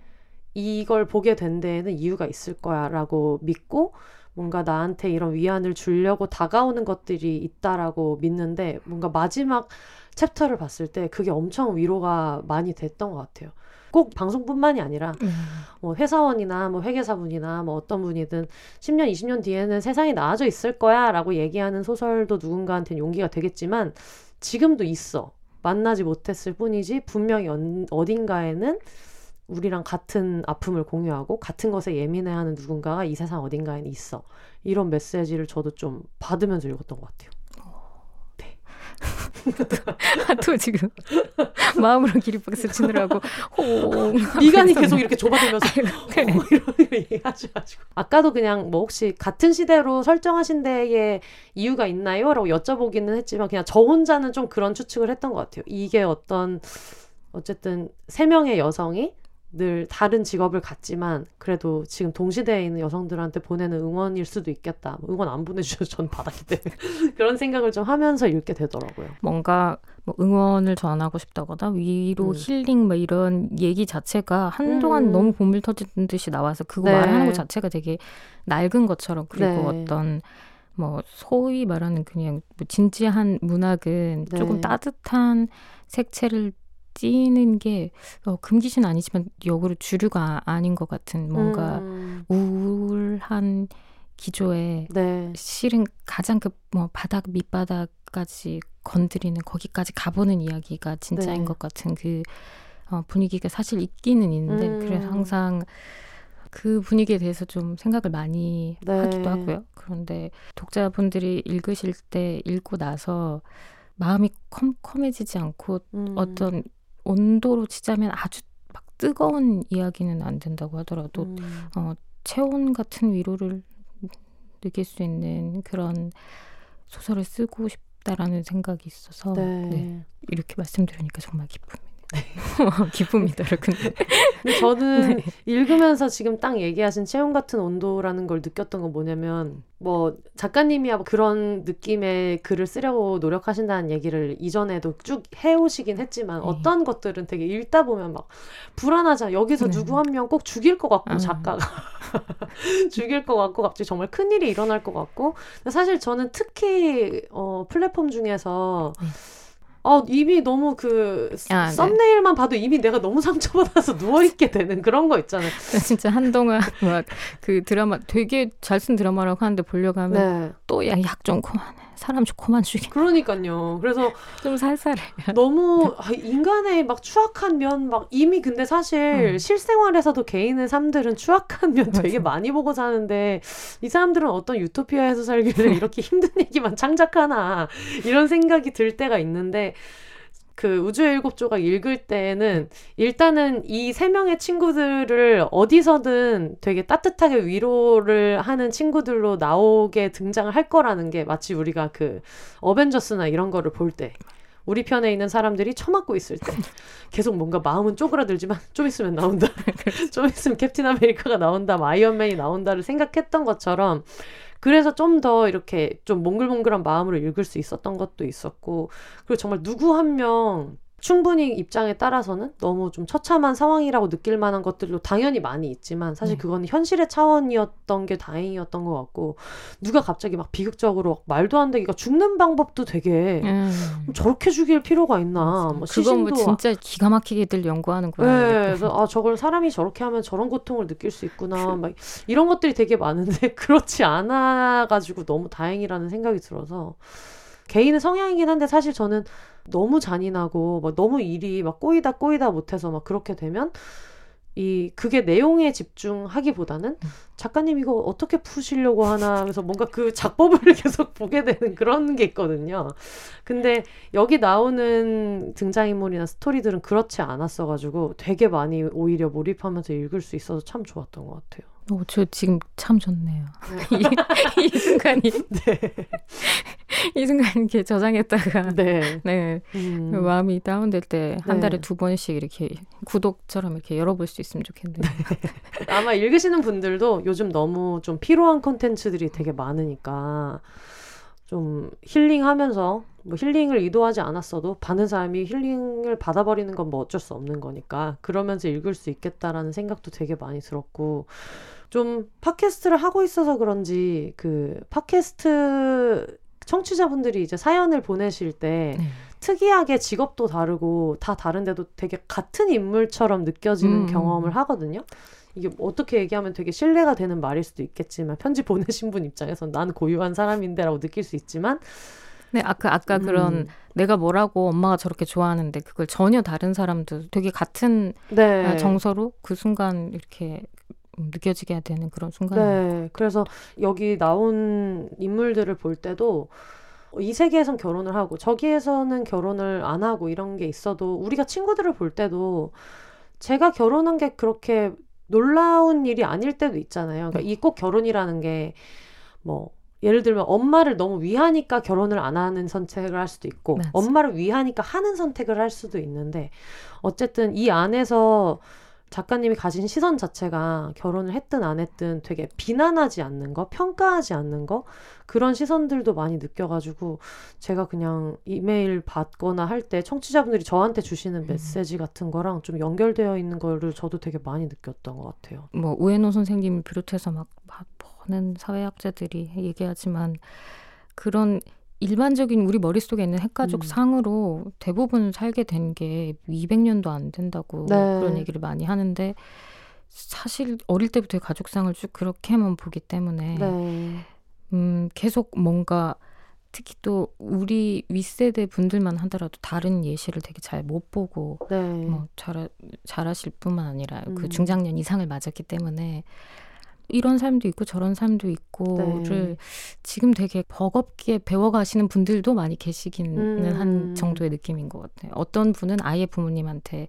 이걸 보게 된 데에는 이유가 있을 거야라고 믿고 뭔가 나한테 이런 위안을 주려고 다가오는 것들이 있다라고 믿는데 뭔가 마지막 챕터를 봤을 때 그게 엄청 위로가 많이 됐던 것 같아요. 꼭 방송뿐만이 아니라 음. 뭐 회사원이나 뭐 회계사분이나 뭐 어떤 분이든 10년, 20년 뒤에는 세상이 나아져 있을 거야라고 얘기하는 소설도 누군가한테는 용기가 되겠지만 지금도 있어. 만나지 못했을 뿐이지 분명히 어딘가에는 우리랑 같은 아픔을 공유하고 같은 것에 예민해하는 누군가가 이 세상 어딘가에 있어. 이런 메시지를 저도 좀 받으면서 읽었던 것 같아요. 또 지금 마음으로 기립박수 치느라고 호옹 미간이 계속 이렇게 좁아들면서 네. 이런 얘기하셔가지고 아까도 그냥 뭐 혹시 같은 시대로 설정하신 데에 이유가 있나요? 라고 여쭤보기는 했지만 그냥 저 혼자는 좀 그런 추측을 했던 것 같아요. 이게 어떤 어쨌든 세 명의 여성이 늘 다른 직업을 갖지만 그래도 지금 동시대에 있는 여성들한테 보내는 응원일 수도 있겠다. 뭐 응원 안 보내주셔서 전 받았기 때문에 그런 생각을 좀 하면서 읽게 되더라고요. 뭔가 뭐 응원을 전하고 싶다거나 위로 음. 힐링 뭐 이런 얘기 자체가 한동안 음. 너무 보물 터진 듯이 나와서 그거 네. 말하는 것 자체가 되게 낡은 것처럼 그리고 네. 어떤 뭐 소위 말하는 그냥 뭐 진지한 문학은 네. 조금 따뜻한 색채를 찌는 게 어, 금기신 아니지만 역으로 주류가 아닌 것 같은 뭔가 음. 우울한 기조에 네. 실은 가장 그 뭐 바닥 밑바닥까지 건드리는 거기까지 가보는 이야기가 진짜인 네. 것 같은 그 어, 분위기가 사실 있기는 있는데 음. 그래서 항상 그 분위기에 대해서 좀 생각을 많이 네. 하기도 하고요. 그런데 독자분들이 읽으실 때 읽고 나서 마음이 컴컴해지지 않고 음. 어떤 온도로 치자면 아주 막 뜨거운 이야기는 안 된다고 하더라도 음. 어, 체온 같은 위로를 느낄 수 있는 그런 소설을 쓰고 싶다라는 생각이 있어서 네. 네. 이렇게 말씀드리니까 정말 기쁩니다. 네. 기쁩니다, 근데. 근데 저는 네. 읽으면서 지금 딱 얘기하신 체온 같은 온도라는 걸 느꼈던 건 뭐냐면, 뭐, 작가님이야 뭐 그런 느낌의 글을 쓰려고 노력하신다는 얘기를 이전에도 쭉 해오시긴 했지만, 네. 어떤 것들은 되게 읽다 보면 막 불안하잖아. 여기서 네. 누구 한 명 꼭 죽일 것 같고, 아. 작가가. 죽일 것 같고, 갑자기 정말 큰 일이 일어날 것 같고. 사실 저는 특히, 어, 플랫폼 중에서, 네. 아, 이미 너무 그 아, 네. 썸네일만 네. 봐도 이미 내가 너무 상처받아서 누워 있게 되는 그런 거 있잖아요. 진짜 한동안 막 그 드라마 되게 잘 쓴 드라마라고 하는데 보려고 하면 네. 또 야 약 좀 그만해. 사람 좋고만 죽이. 그러니까요. 그래서 좀 살살해. 너무 아, 인간의 막 추악한 면 막 이미 근데 사실 음. 실생활에서도 개인의 삶들은 추악한 면 되게 많이 보고 사는데 이 사람들은 어떤 유토피아에서 살길래 이렇게 힘든 얘기만 창작하나 이런 생각이 들 때가 있는데 그 우주의 일곱 조각 읽을 때는 일단은 이 세 명의 친구들을 어디서든 되게 따뜻하게 위로를 하는 친구들로 나오게 등장을 할 거라는 게 마치 우리가 그 어벤져스나 이런 거를 볼 때 우리 편에 있는 사람들이 처맞고 있을 때 계속 뭔가 마음은 쪼그라들지만 좀 있으면 나온다. 좀 있으면 캡틴 아메리카가 나온다, 뭐 아이언맨이 나온다를 생각했던 것처럼 그래서 좀 더 이렇게 좀 몽글몽글한 마음으로 읽을 수 있었던 것도 있었고 그리고 정말 누구 한 명 충분히 입장에 따라서는 너무 좀 처참한 상황이라고 느낄 만한 것들도 당연히 많이 있지만 사실 네. 그건 현실의 차원이었던 게 다행이었던 것 같고 누가 갑자기 막 비극적으로 말도 안 되기가 죽는 방법도 되게 음. 저렇게 죽일 필요가 있나 뭐 그건 뭐 진짜 기가 막히게들 연구하는 거야. 네, 그래서 아 저걸 사람이 저렇게 하면 저런 고통을 느낄 수 있구나 막 이런 것들이 되게 많은데 그렇지 않아 가지고 너무 다행이라는 생각이 들어서 개인의 성향이긴 한데 사실 저는 너무 잔인하고 막 너무 일이 막 꼬이다 꼬이다 못해서 막 그렇게 되면 이 그게 내용에 집중하기보다는 음. 작가님 이거 어떻게 푸시려고 하나 하면서 뭔가 그 작법을 계속 보게 되는 그런 게 있거든요. 근데 여기 나오는 등장인물이나 스토리들은 그렇지 않았어 가지고 되게 많이 오히려 몰입하면서 읽을 수 있어서 참 좋았던 것 같아요. 어, 저 지금 참 좋네요. 네. 이, 이, 순간이. 네. 이 순간 이렇게 저장했다가. 네. 네. 음. 그 마음이 다운될 때한 네. 달에 두 번씩 이렇게 구독처럼 이렇게 열어볼 수 있으면 좋겠네요. 네. 아마 읽으시는 분들도 요즘 너무 좀 필요한 콘텐츠들이 되게 많으니까 좀 힐링하면서 뭐 힐링을 의도하지 않았어도 받는 사람이 힐링을 받아버리는 건 뭐 어쩔 수 없는 거니까 그러면서 읽을 수 있겠다라는 생각도 되게 많이 들었고 좀 팟캐스트를 하고 있어서 그런지 그 팟캐스트 청취자분들이 이제 사연을 보내실 때 네. 특이하게 직업도 다르고 다 다른데도 되게 같은 인물처럼 느껴지는 음. 경험을 하거든요. 이게 어떻게 얘기하면 되게 신뢰가 되는 말일 수도 있겠지만 편지 보내신 분 입장에선 난 고유한 사람인데라고 느낄 수 있지만 네, 아까 아까 음. 그런 내가 뭐라고 엄마가 저렇게 좋아하는데 그걸 전혀 다른 사람도 되게 같은 네. 아, 정서로 그 순간 이렇게 느껴지게 되는 그런 순간. 네. 그래서 여기 나온 인물들을 볼 때도 이 세계에선 결혼을 하고 저기에서는 결혼을 안 하고 이런 게 있어도 우리가 친구들을 볼 때도 제가 결혼한 게 그렇게 놀라운 일이 아닐 때도 있잖아요. 그러니까 이 꼭 결혼이라는 게 뭐 예를 들면 엄마를 너무 위하니까 결혼을 안 하는 선택을 할 수도 있고 맞아. 엄마를 위하니까 하는 선택을 할 수도 있는데 어쨌든 이 안에서 작가님이 가진 시선 자체가 결혼을 했든 안 했든 되게 비난하지 않는 거, 평가하지 않는 거, 그런 시선들도 많이 느껴가지고 제가 그냥 이메일 받거나 할 때 청취자분들이 저한테 주시는 음. 메시지 같은 거랑 좀 연결되어 있는 거를 저도 되게 많이 느꼈던 것 같아요. 뭐 우에노 선생님을 비롯해서 막 많은 사회학자들이 얘기하지만 그런 일반적인 우리 머릿속에 있는 핵가족 음. 상으로 대부분 살게 된 게 200년도 안 된다고 네. 그런 얘기를 많이 하는데 사실 어릴 때부터 가족상을 쭉 그렇게만 보기 때문에 네. 음, 계속 뭔가 특히 또 우리 윗세대 분들만 하더라도 다른 예시를 되게 잘 못 보고 네. 뭐 잘, 잘하실 뿐만 아니라 그 음. 그 중장년 이상을 맞았기 때문에 이런 삶도 있고 저런 삶도 있고를 네. 지금 되게 버겁게 배워가시는 분들도 많이 계시기는 음. 한 정도의 느낌인 것 같아요. 어떤 분은 아예 부모님한테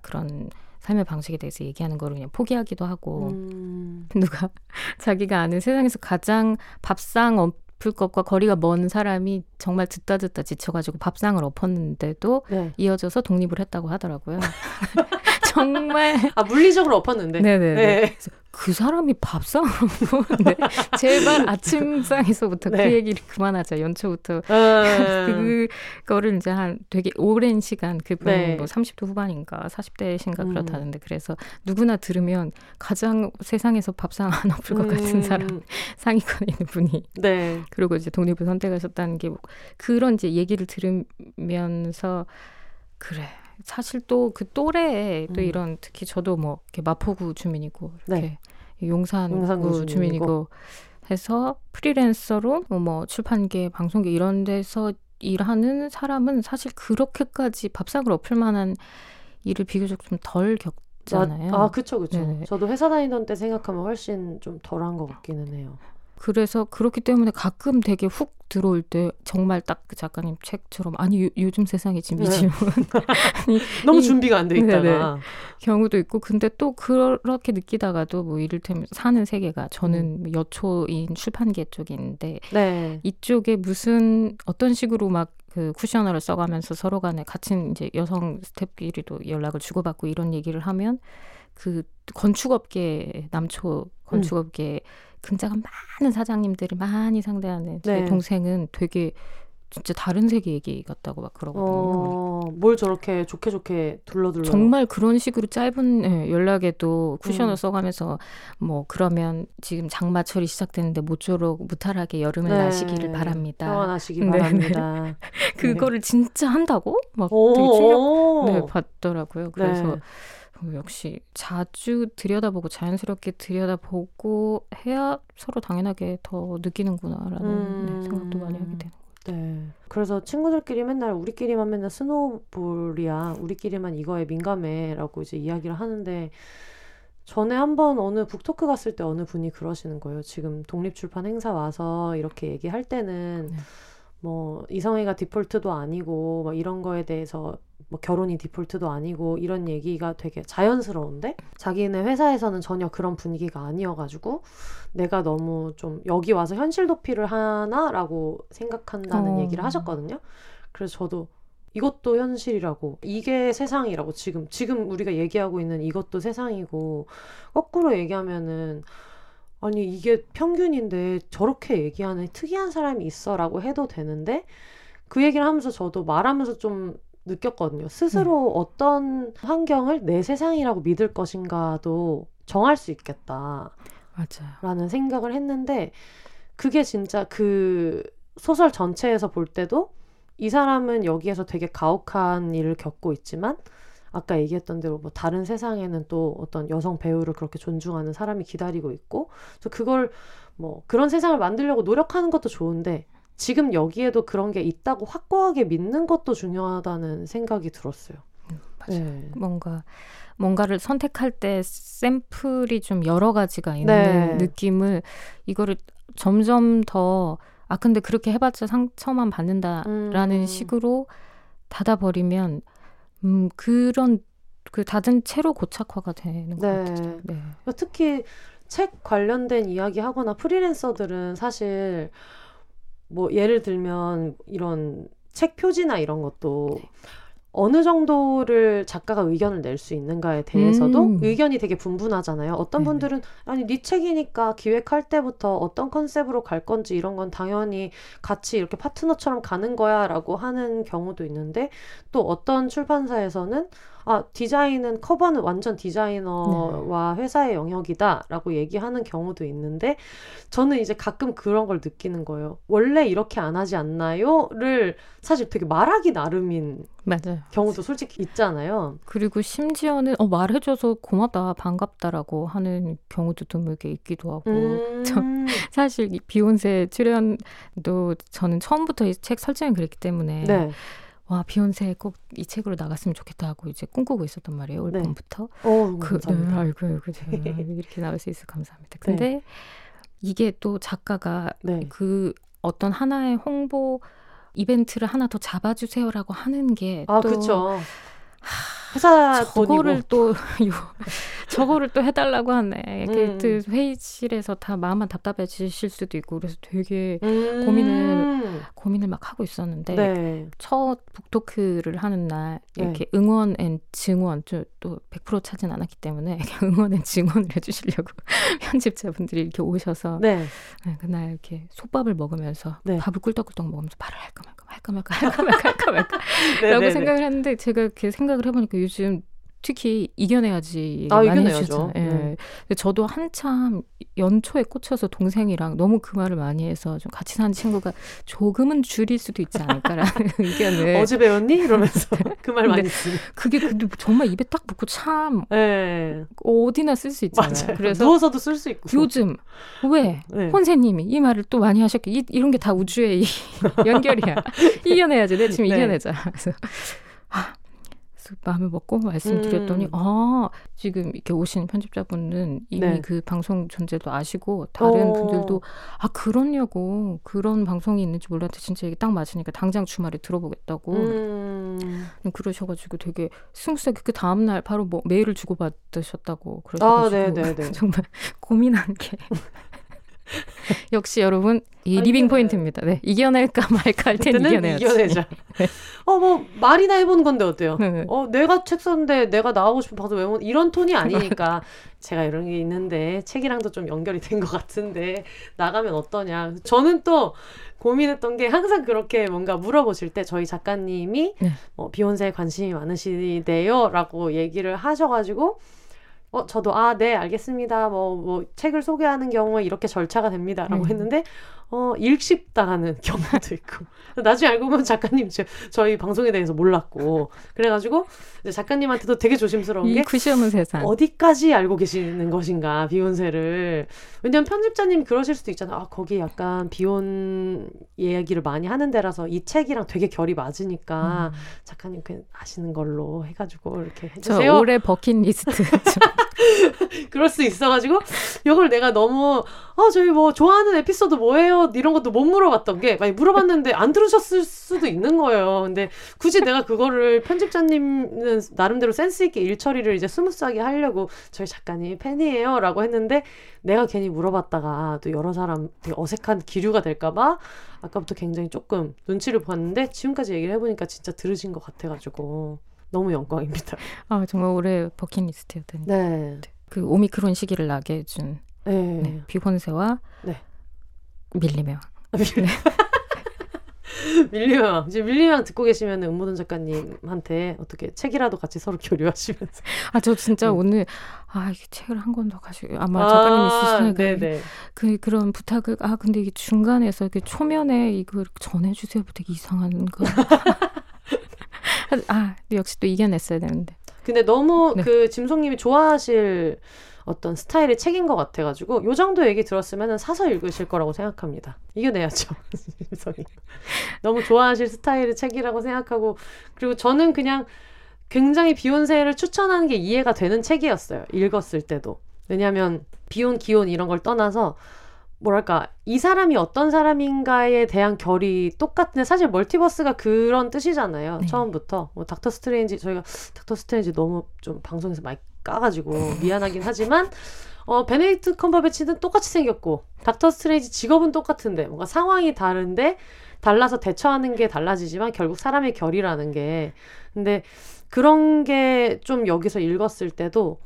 그런 삶의 방식에 대해서 얘기하는 거를 그냥 포기하기도 하고 음. 누가 자기가 아는 세상에서 가장 밥상 엎을 것과 거리가 먼 사람이 정말 듣다 듣다 지쳐가지고 밥상을 엎었는데도 네. 이어져서 독립을 했다고 하더라고요. 정말 아 물리적으로 엎었는데 네네 네. 그 사람이 먹는데 제발 아침상에서부터 그 네. 그 얘기를 그만하자 연초부터 음. 그거를 이제 한 되게 오랜 시간 그분 네. 뭐 30대 후반인가 40대신가 음. 그렇다는데 그래서 누구나 들으면 가장 세상에서 밥상 안 엎을 것 같은 음. 사람 상위권에 있는 분이 네. 그리고 이제 독립을 선택하셨다는 게 뭐 그런 이제 얘기를 들으면서 그래 사실 또 그 또래에 또 음. 이런 특히 저도 뭐 이렇게 마포구 주민이고 이렇게 네. 용산구, 용산구 주민이고. 해서 프리랜서로 뭐, 뭐 출판계, 방송계 이런 데서 일하는 사람은 사실 그렇게까지 밥상을 엎을 만한 일을 비교적 좀 덜 겪잖아요. 아, 아 그쵸, 그쵸. 저도 회사 다니던 때 생각하면 훨씬 좀 덜한 것 같기는 해요. 그래서 그렇기 때문에 가끔 되게 훅 들어올 때 정말 딱 그 작가님 책처럼 아니 요, 즘 세상에 지금 이 질문 네. 너무 이, 준비가 안 돼 있다가 경우도 있고 근데 또 그렇게 느끼다가도 뭐 이를테면 사는 세계가 저는 음. 여초인 출판계 쪽인데 네. 이쪽에 무슨 어떤 식으로 막그 쿠셔너를 써가면서 서로 간에 같은 이제 여성 스탭끼리도 연락을 주고받고 이런 얘기를 하면 그 건축업계 남초 건축업계 음. 근자가 많은 사장님들이 많이 상대하는 제 네. 동생은 되게 진짜 다른 세계 얘기 같다고 막 그러거든요. 어, 뭘 저렇게 좋게 좋게 둘러둘러. 정말 그런 식으로 짧은 예, 연락에도 쿠션을 음. 써가면서 뭐 그러면 지금 장마철이 시작됐는데 모쪼록 무탈하게 여름을 네. 나시기를 바랍니다. 평안하시기 네, 바랍니다. 그거를 진짜 한다고? 막 오, 되게 충격 오. 네, 받더라고요. 그래서 네. 어, 역시 자주 들여다보고 자연스럽게 들여다보고 해야 서로 당연하게 더 느끼는구나라는 음. 네, 생각도 많이 하게 되는 네. 그래서 친구들끼리 맨날 우리끼리만 맨날 스노볼이야. 우리끼리만 이거에 민감해라고 이제 이야기를 하는데 전에 한번 어느 북토크 갔을 때 어느 분이 그러시는 거예요. 지금 독립출판 행사 와서 이렇게 얘기할 때는 네. 뭐 이성애가 디폴트도 아니고 뭐 이런 거에 대해서 뭐 결혼이 디폴트도 아니고 이런 얘기가 되게 자연스러운데 자기네 회사에서는 전혀 그런 분위기가 아니어가지고 내가 너무 좀 여기 와서 현실 도피를 하나라고 생각한다는 어. 얘기를 하셨거든요. 그래서 저도 이것도 현실이라고 이게 세상이라고 지금 지금 우리가 얘기하고 있는 이것도 세상이고 거꾸로 얘기하면은 아니 이게 평균인데 저렇게 얘기하는 특이한 사람이 있어라고 해도 되는데 그 얘기를 하면서 저도 말하면서 좀 느꼈거든요. 스스로 어떤 환경을 내 세상이라고 믿을 것인가도 정할 수 있겠다. 맞아요. 라는 생각을 했는데 그게 진짜 그 소설 전체에서 볼 때도 이 사람은 여기에서 되게 가혹한 일을 겪고 있지만 아까 얘기했던 대로 뭐 다른 세상에는 또 어떤 여성 배우를 그렇게 존중하는 사람이 기다리고 있고 그래서 그걸 뭐 그런 세상을 만들려고 노력하는 것도 좋은데 지금 여기에도 그런 게 있다고 확고하게 믿는 것도 중요하다는 생각이 들었어요. 맞아요. 네. 뭔가 뭔가를 선택할 때 샘플이 좀 여러 가지가 있는 네. 느낌을 이거를 점점 더 아 근데 그렇게 해봤자 상처만 받는다라는 음. 식으로 닫아버리면 음 그런 그 닫은 채로 고착화가 되는 것 네. 같아요. 네. 특히 책 관련된 이야기 하거나 프리랜서들은 사실 뭐 예를 들면 이런 책 표지나 이런 것도 네. 어느 정도를 작가가 의견을 낼 수 있는가에 대해서도 음. 의견이 되게 분분하잖아요. 어떤. 분들은 아니 네 책이니까 기획할 때부터 어떤 컨셉으로 갈 건지 이런 건 당연히 같이 이렇게 파트너처럼 가는 거야라고 하는 경우도 있는데 또 어떤 출판사에서는 아 디자인은 커버는 완전 디자이너와 회사의 영역이다라고 얘기하는 경우도 있는데 저는 이제 가끔 그런 걸 느끼는 거예요. 원래 이렇게 안 하지 않나요?를 사실 되게 말하기 나름인 맞아요. 경우도 솔직히 있잖아요. 그리고 심지어는 어, 말해줘서 고맙다, 반갑다라고 하는 경우도 드물게 있기도 하고. 음, 저- 사실 이 비욘세 출연도 저는 처음부터 이 책 설정이 그랬기 때문에 네. 와 비혼세 꼭 이 책으로 나갔으면 좋겠다 하고 이제 꿈꾸고 있었단 말이에요 올 네. 봄부터. 어, 그, 네. 아이고, 제가 이렇게 나올 수 있어 감사합니다. 근데 이게 또 작가가 네. 그 어떤 하나의 홍보 이벤트를 하나 더 잡아주세요라고 하는 게 아, 또 그쵸. 회사 저거를. 또 요, 저거를 또 해달라고 하네. 음. 그 회의실에서 다 마음만 답답해지실 수도 있고 그래서 되게 음, 고민을 고민을 막 하고 있었는데 네. 첫 북토크를 하는 날 이렇게 응원 and 증원 저- 또100% 차진 않았기 때문에 응원 and 증원을 해주시려고 편집자분들이 이렇게 오셔서 네. 네, 그날 이렇게 솥밥을 먹으면서 네. 밥을 꿀떡꿀떡 먹으면서 말을 할까 말까 할까 말까 할까 말까 할까 말까 네, 라고 네, 네. 생각을 했는데 제가 이렇게 생각을 해보니까 요즘 특히 이겨내야지 아, 많이 이겨내야죠. 해주잖아요. 예. 네. 저도 한참 연초에 꽂혀서 동생이랑 너무 그 말을 많이 해서 좀 같이 사는 친구가 조금은 줄일 수도 있지 않을까라는 의견을 어제 배웠니? 이러면서 그 말 많이 네. 쓰니. 그게 근데 정말 입에 딱 붙고 참 네. 어디나 쓸 수 있잖아요. 맞아요. 그래서 누워서도 쓸 수 있고. 요즘 왜 네. 혼세님이 이 말을 또 많이 하셨기 이, 이런 게 다 우주의 이 연결이야. 이겨내야지. 내 지금 네. 이겨내자. 그래서 아, 마음을 먹고 말씀드렸더니 음. 아 지금 이렇게 오신 편집자분은 이미 네. 그 방송 존재도 아시고 다른 어. 분들도 아 그렇냐고 그런 방송이 있는지 몰랐는데 진짜 이게 딱 맞으니까 당장 주말에 들어보겠다고 음. 그러셔가지고 되게 스무스하게 그 다음 날 바로 뭐 메일을 주고받으셨다고 아, 그러셔가지고 네. 정말 고민한 게 역시 여러분 이 아, living point입니다. 네 이겨낼까 말까 할땐 그때는 이겨내야지. 이겨내자. 어, 뭐, 말이나 해보는 건데 어때요? 네. 어, 내가 책 썼는데 내가 나가고 싶은 방송 왜 못, 이런 톤이 아니니까. 제가 이런 게 있는데, 책이랑도 좀 연결이 된 것 같은데, 나가면 어떠냐. 저는 또, 고민했던 게 항상 그렇게 뭔가 물어보실 때 저희 작가님이 네. 뭐 비혼세에 관심이 많으시대요라고 얘기를 하셔가지고 어 저도 아 네 알겠습니다 뭐 뭐 책을 소개하는 경우에 이렇게 절차가 됩니다라고 음. 했는데 어 일십당하는 경우도 있고 나중에 알고 보면 작가님 저, 저희 방송에 대해서 몰랐고 그래가지고 작가님한테도 되게 조심스러운 이게 쿠시엄은 세상. 어디까지 알고 계시는 것인가 비욘세를 왜냐면 편집자님 그러실 수도 있잖아 아 거기 약간 비혼 이야기를 많이 하는 데라서 이 책이랑 되게 결이 맞으니까 음. 작가님 그 아시는 걸로 해가지고 이렇게 저 해주세요 올해 버킷리스트. 그럴 수 있어가지고 이걸 내가 너무 어 저희 뭐 좋아하는 에피소드 뭐예요? 이런 것도 못 물어봤던 게 많이 물어봤는데 안 들으셨을 수도 있는 거예요. 근데 굳이 내가 그거를 편집자님은 나름대로 센스 있게 일 처리를 이제 스무스하게 하려고 저희 작가님 팬이에요라고 했는데 내가 괜히 물어봤다가 또 여러 사람 되게 어색한 기류가 될까봐 아까부터 굉장히 조금 눈치를 봤는데 지금까지 얘기를 해보니까 진짜 들으신 것 같아가지고 너무 영광입니다. 아 정말 올해 버킷리스트였다니. 네. 그 오미크론 시기를 나게 해준 네. 네, 비혼세와 네. 밀림의 왕. 밀리왕 지금 밀리왕 듣고 계시면 음모든 작가님한테 어떻게 책이라도 같이 서로 교류하시면서 아 저 진짜 음. 오늘 아 이게 책을 한 권 더 가지고 아마 작가님 있으시니까 네네 그 그런 부탁을 아 근데 이게 중간에서 이렇게 초면에 이거 전해주세요 되게 이상한 거. 아 역시 또 이겨냈어야 되는데. 근데 너무 네. 그 짐송님이 좋아하실 어떤 스타일의 책인 것 같아가지고 요 정도 얘기 들었으면 사서 읽으실 거라고 생각합니다. 이겨내야죠, 짐송이. 너무 좋아하실 스타일의 책이라고 생각하고 그리고 저는 그냥 굉장히 비욘세를 추천하는 게 이해가 되는 책이었어요. 읽었을 때도. 왜냐하면 비혼, 기혼 이런 걸 떠나서 뭐랄까 이 사람이 어떤 사람인가에 대한 결이 똑같은데 사실 multiverse가 그런 뜻이잖아요. 네. 처음부터 뭐 닥터 스트레인지 저희가 닥터 스트레인지 너무 좀 방송에서 많이 까가지고 미안하긴 하지만 어 베네딕트 컴버배치는 똑같이 생겼고 닥터 스트레인지 직업은 똑같은데 뭔가 상황이 다른데 달라서 대처하는 게 달라지지만 결국 사람의 결이라는 게 근데 그런 게 좀 여기서 읽었을 때도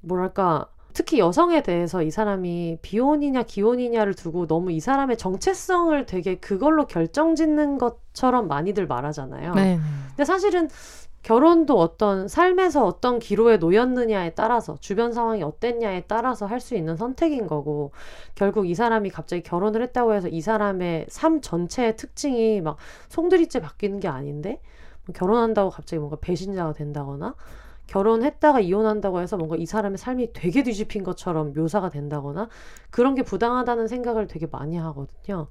뭐랄까 특히 여성에 대해서 이 사람이 비혼이냐 기혼이냐를 두고 너무 이 사람의 정체성을 되게 그걸로 결정짓는 것처럼 많이들 말하잖아요. 네. 근데 사실은 결혼도 어떤 삶에서 어떤 기로에 놓였느냐에 따라서 주변 상황이 어땠냐에 따라서 할 수 있는 선택인 거고 결국 이 사람이 갑자기 결혼을 했다고 해서 이 사람의 삶 전체의 특징이 막 송두리째 바뀌는 게 아닌데 뭐 결혼한다고 갑자기 뭔가 배신자가 된다거나 결혼했다가 이혼한다고 해서 뭔가 이 사람의 삶이 되게 뒤집힌 것처럼 묘사가 된다거나 그런 게 부당하다는 생각을 되게 많이 하거든요.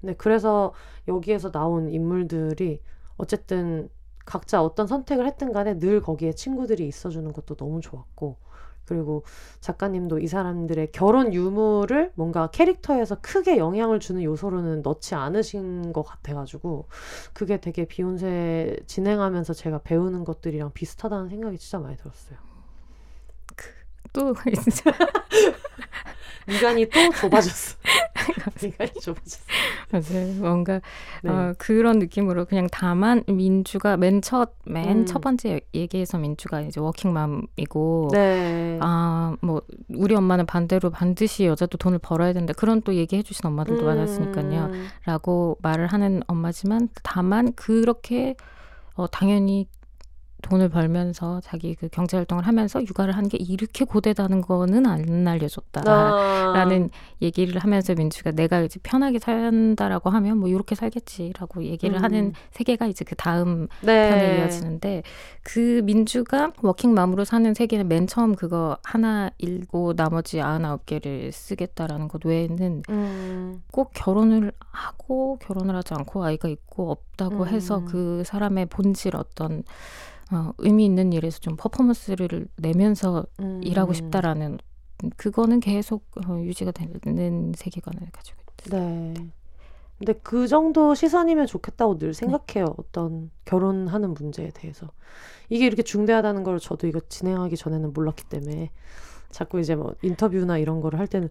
근데 그래서 여기에서 나온 인물들이 어쨌든 각자 어떤 선택을 했든 간에 늘 거기에 친구들이 있어주는 것도 너무 좋았고 그리고 작가님도 이 사람들의 결혼 유무를 뭔가 캐릭터에서 크게 영향을 주는 요소로는 넣지 않으신 것 같아가지고 그게 되게 비욘세 진행하면서 제가 배우는 것들이랑 비슷하다는 생각이 진짜 많이 들었어요. 또 진짜 미간이 또 좁아졌어. 미간이 좁아졌어. 맞아요. 뭔가 네. 어, 그런 느낌으로 그냥 다만 민주가 맨첫맨 음. 첫 번째 얘기에서 민주가 이제 워킹맘이고 네. 아, 뭐, 우리 엄마는 반대로 반드시 여자도 돈을 벌어야 된다. 그런 또 얘기해 주신 엄마들도 많았으니까요. 음. 라고 말을 하는 엄마지만 다만 그렇게 어, 당연히 돈을 벌면서 자기 그 경제 활동을 하면서 육아를 하는 게 이렇게 고되다는 거는 안 알려줬다. 아. 라는 얘기를 하면서 민주가 내가 이제 편하게 산다라고 하면 뭐 이렇게 살겠지라고 얘기를 음. 하는 세계가 이제 그 다음 네. 편에 이어지는데 그 민주가 워킹맘으로 사는 세계는 맨 처음 그거 하나 읽고 나머지 99개를 쓰겠다라는 것 외에는 음. 꼭 결혼을 하고 결혼을 하지 않고 아이가 있고 없다고 음. 해서 그 사람의 본질 어떤 어, 의미 있는 일에서 좀 퍼포먼스를 내면서 음. 일하고 싶다라는 그거는 계속 어, 유지가 되는 세계관을 가지고 있어요. 네. 근데 그 정도 시선이면 좋겠다고 네. 늘 생각해요. 어떤 결혼하는 문제에 대해서. 이게 이렇게 중대하다는 걸 저도 이거 진행하기 전에는 몰랐기 때문에 자꾸 이제 뭐 인터뷰나 이런 거를 할 때는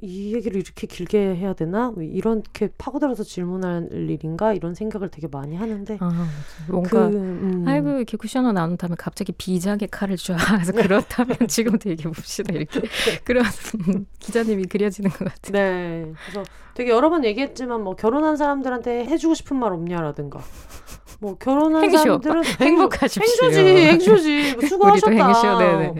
이 얘기를 이렇게 길게 해야 되나? 뭐 이렇게 파고들어서 질문할 일인가? 이런 생각을 되게 많이 하는데 아, 뭔가 그, 음. 아이고 이렇게 쿠션을 나눈 다음에 갑자기 비장의 칼을 쫙 해서 그렇다면 지금도 얘기해 봅시다 이렇게 네. 그런 기자님이 그려지는 것 같아요. 네, 그래서 되게 여러 번 얘기했지만 뭐 결혼한 사람들한테 해주고 싶은 말 없냐라든가 뭐 결혼한 행쇼. 사람들은 행복하십시오. 행쇼지, 행쇼지. 뭐 수고하셨다. 네네.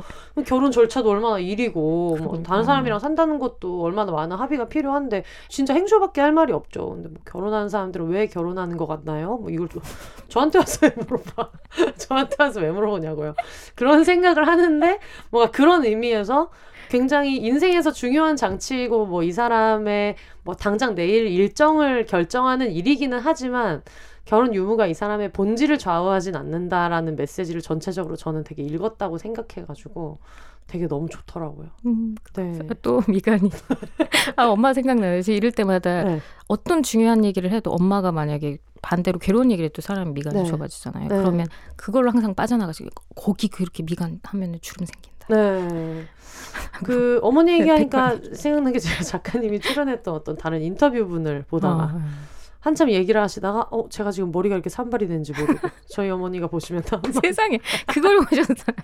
결혼 절차도 얼마나 일이고 뭐 다른 사람이랑 산다는 것도 얼마나 많은 합의가 필요한데 진짜 행쇼밖에 할 말이 없죠. 근데 뭐 결혼하는 사람들은 왜 결혼하는 것 같나요? 뭐 이걸 또 저한테 와서 왜 물어봐? 저한테 와서 왜 물어보냐고요. 그런 생각을 하는데 뭔가 그런 의미에서 굉장히 인생에서 중요한 장치이고 뭐 이 사람의 뭐 당장 내일 일정을 결정하는 일이기는 하지만 결혼 유무가 이 사람의 본질을 좌우하진 않는다라는 메시지를 전체적으로 저는 되게 읽었다고 생각해가지고 되게 너무 좋더라고요. 음, 네. 또 미간이. 아, 엄마 생각나요. 제 이럴 때마다 네. 어떤 중요한 얘기를 해도 엄마가 만약에 반대로 괴로운 얘기를 해도 사람이 미간이 네. 좁아지잖아요. 네. 그러면 그걸로 항상 빠져나가지고 거기 그렇게 미간 하면은 주름 생긴다. 네. 그 어머니 얘기하니까 생각난 게 제가 작가님이 출연했던 어떤 다른 인터뷰분을 보다가 어, 한참 얘기를 하시다가 어 제가 지금 머리가 이렇게 산발이 되는지 모르고 저희 어머니가 보시면 세상에 그걸 보셨어요.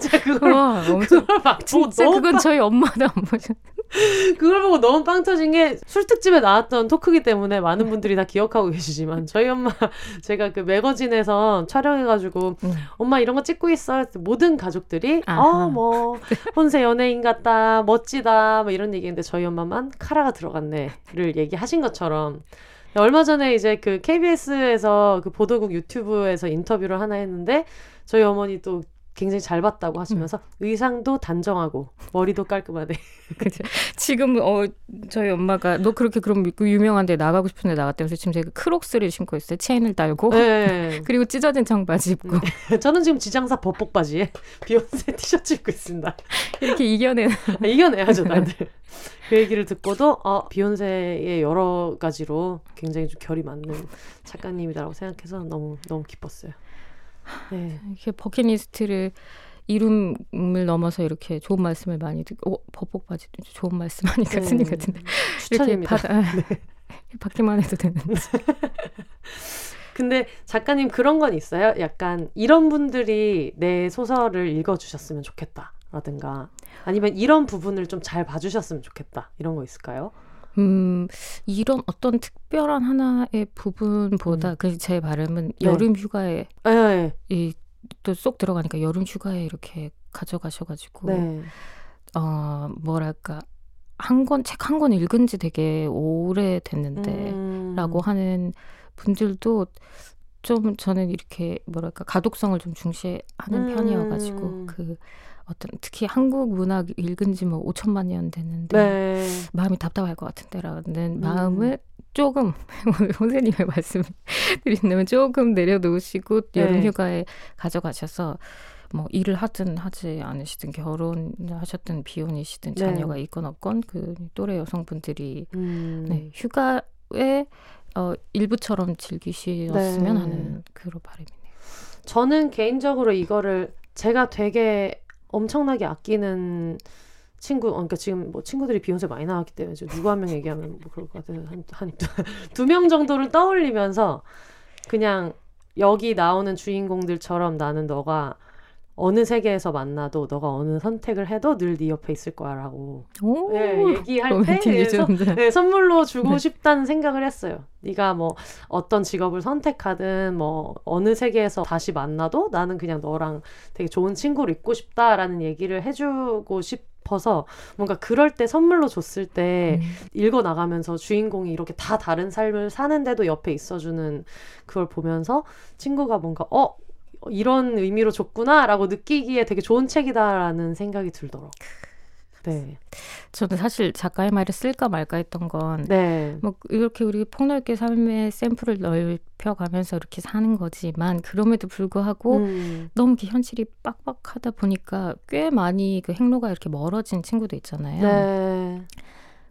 제가 그걸 와, 엄청, 그걸 막 진짜 그건 빵, 저희 엄마도 안 보셨. 그걸 보고 너무 빵 터진 게 술특집에 나왔던 토크기 때문에 많은 분들이 다 기억하고 계시지만 저희 엄마 제가 그 매거진에서 촬영해가지고 음. 엄마 이런 거 찍고 있어 모든 가족들이 어뭐 혼세 연예인 같다 멋지다 뭐 이런 얘기인데 저희 엄마만 카라가 들어갔네를 얘기하신 것처럼 얼마 전에 이제 그 KBS에서 그 보도국 유튜브에서 인터뷰를 하나 했는데 저희 어머니 또 굉장히 잘 봤다고 하시면서 음. 의상도 단정하고 머리도 깔끔하네. 그죠. 지금 어 저희 엄마가 너 그렇게 그럼 믿고 유명한데 나가고 싶은데 나갔다면서 지금 제가 크록스를 신고 있어요. 체인을 달고. 네. 그리고 찢어진 청바지 입고. 네. 저는 지금 지장사 버복 바지에 비욘세 티셔츠 입고 있습니다. 이렇게 이겨내. 아, 이겨내야죠 다들. 그 얘기를 듣고도 어, 비욘세의 여러 가지로 굉장히 좀 결이 맞는 작가님이다라고 생각해서 너무 너무 기뻤어요. 네. 이렇게 버킷리스트를 이름을 넘어서 이렇게 좋은 말씀을 많이 듣고 어, 버복 바지 좋은 말씀 하니까 네. 스님 같은데 추천입니다. 이렇게 받, 아, 네. 받기만 해도 되는. 근데 작가님 그런 건 있어요? 약간 이런 분들이 내 소설을 읽어주셨으면 좋겠다라든가 아니면 이런 부분을 좀 잘 봐주셨으면 좋겠다 이런 거 있을까요? 음, 이런 어떤 특별한 하나의 부분보다 음. 그제 발음은 네. 여름 휴가에 네. 이또 쏙 들어가니까 여름 휴가에 이렇게 가져가셔가지고 네. 어 뭐랄까 한 권 책 한 권 읽은 지 되게 오래 됐는데라고 음. 하는 분들도 좀 저는 이렇게 뭐랄까 가독성을 좀 중시하는 음. 편이어가지고 그 어떤 특히 한국 문학 읽은 지 뭐 5천만 년 됐는데 네. 마음이 답답할 것 같은데라는 음. 마음을 조금 오늘 선생님의 말씀 드린다면 조금 내려놓으시고 네. 여름 휴가에 가져가셔서 뭐 일을 하든 하지 않으시든 결혼하셨든 비혼이시든 네. 자녀가 있건 없건 그 또래 여성분들이 음. 네, 휴가에 어, 일부처럼 즐기셨으면 네. 하는 그런 바람이네요. 저는 개인적으로 이거를 제가 되게 엄청나게 아끼는 친구, 어, 그러니까 지금 뭐 친구들이 비욘세 많이 나왔기 때문에 지금 누구 한 명 얘기하면 뭐 그럴 것 같아요. 한, 한두 명 정도를 떠올리면서 그냥 여기 나오는 주인공들처럼 나는 너가 어느 세계에서 만나도 너가 어느 선택을 해도 늘 네 옆에 있을 거야라고 네, 얘기할 때 네, 선물로 주고 네. 싶다는 생각을 했어요. 네가 뭐 어떤 직업을 선택하든 뭐 어느 세계에서 다시 만나도 나는 그냥 너랑 되게 좋은 친구를 있고 싶다라는 얘기를 해주고 싶어서 뭔가 그럴 때 선물로 줬을 때 음. 읽어 나가면서 주인공이 이렇게 다 다른 삶을 사는데도 옆에 있어주는 그걸 보면서 친구가 뭔가 어 이런 의미로 줬구나라고 느끼기에 되게 좋은 책이다라는 생각이 들더라고요. 네. 저는 사실 작가의 말을 쓸까 말까 했던 건, 네. 뭐, 이렇게 우리 폭넓게 삶의 샘플을 넓혀가면서 이렇게 사는 거지만, 그럼에도 불구하고 음. 너무 이렇게 현실이 빡빡하다 보니까 꽤 많이 그 행로가 이렇게 멀어진 친구도 있잖아요. 네.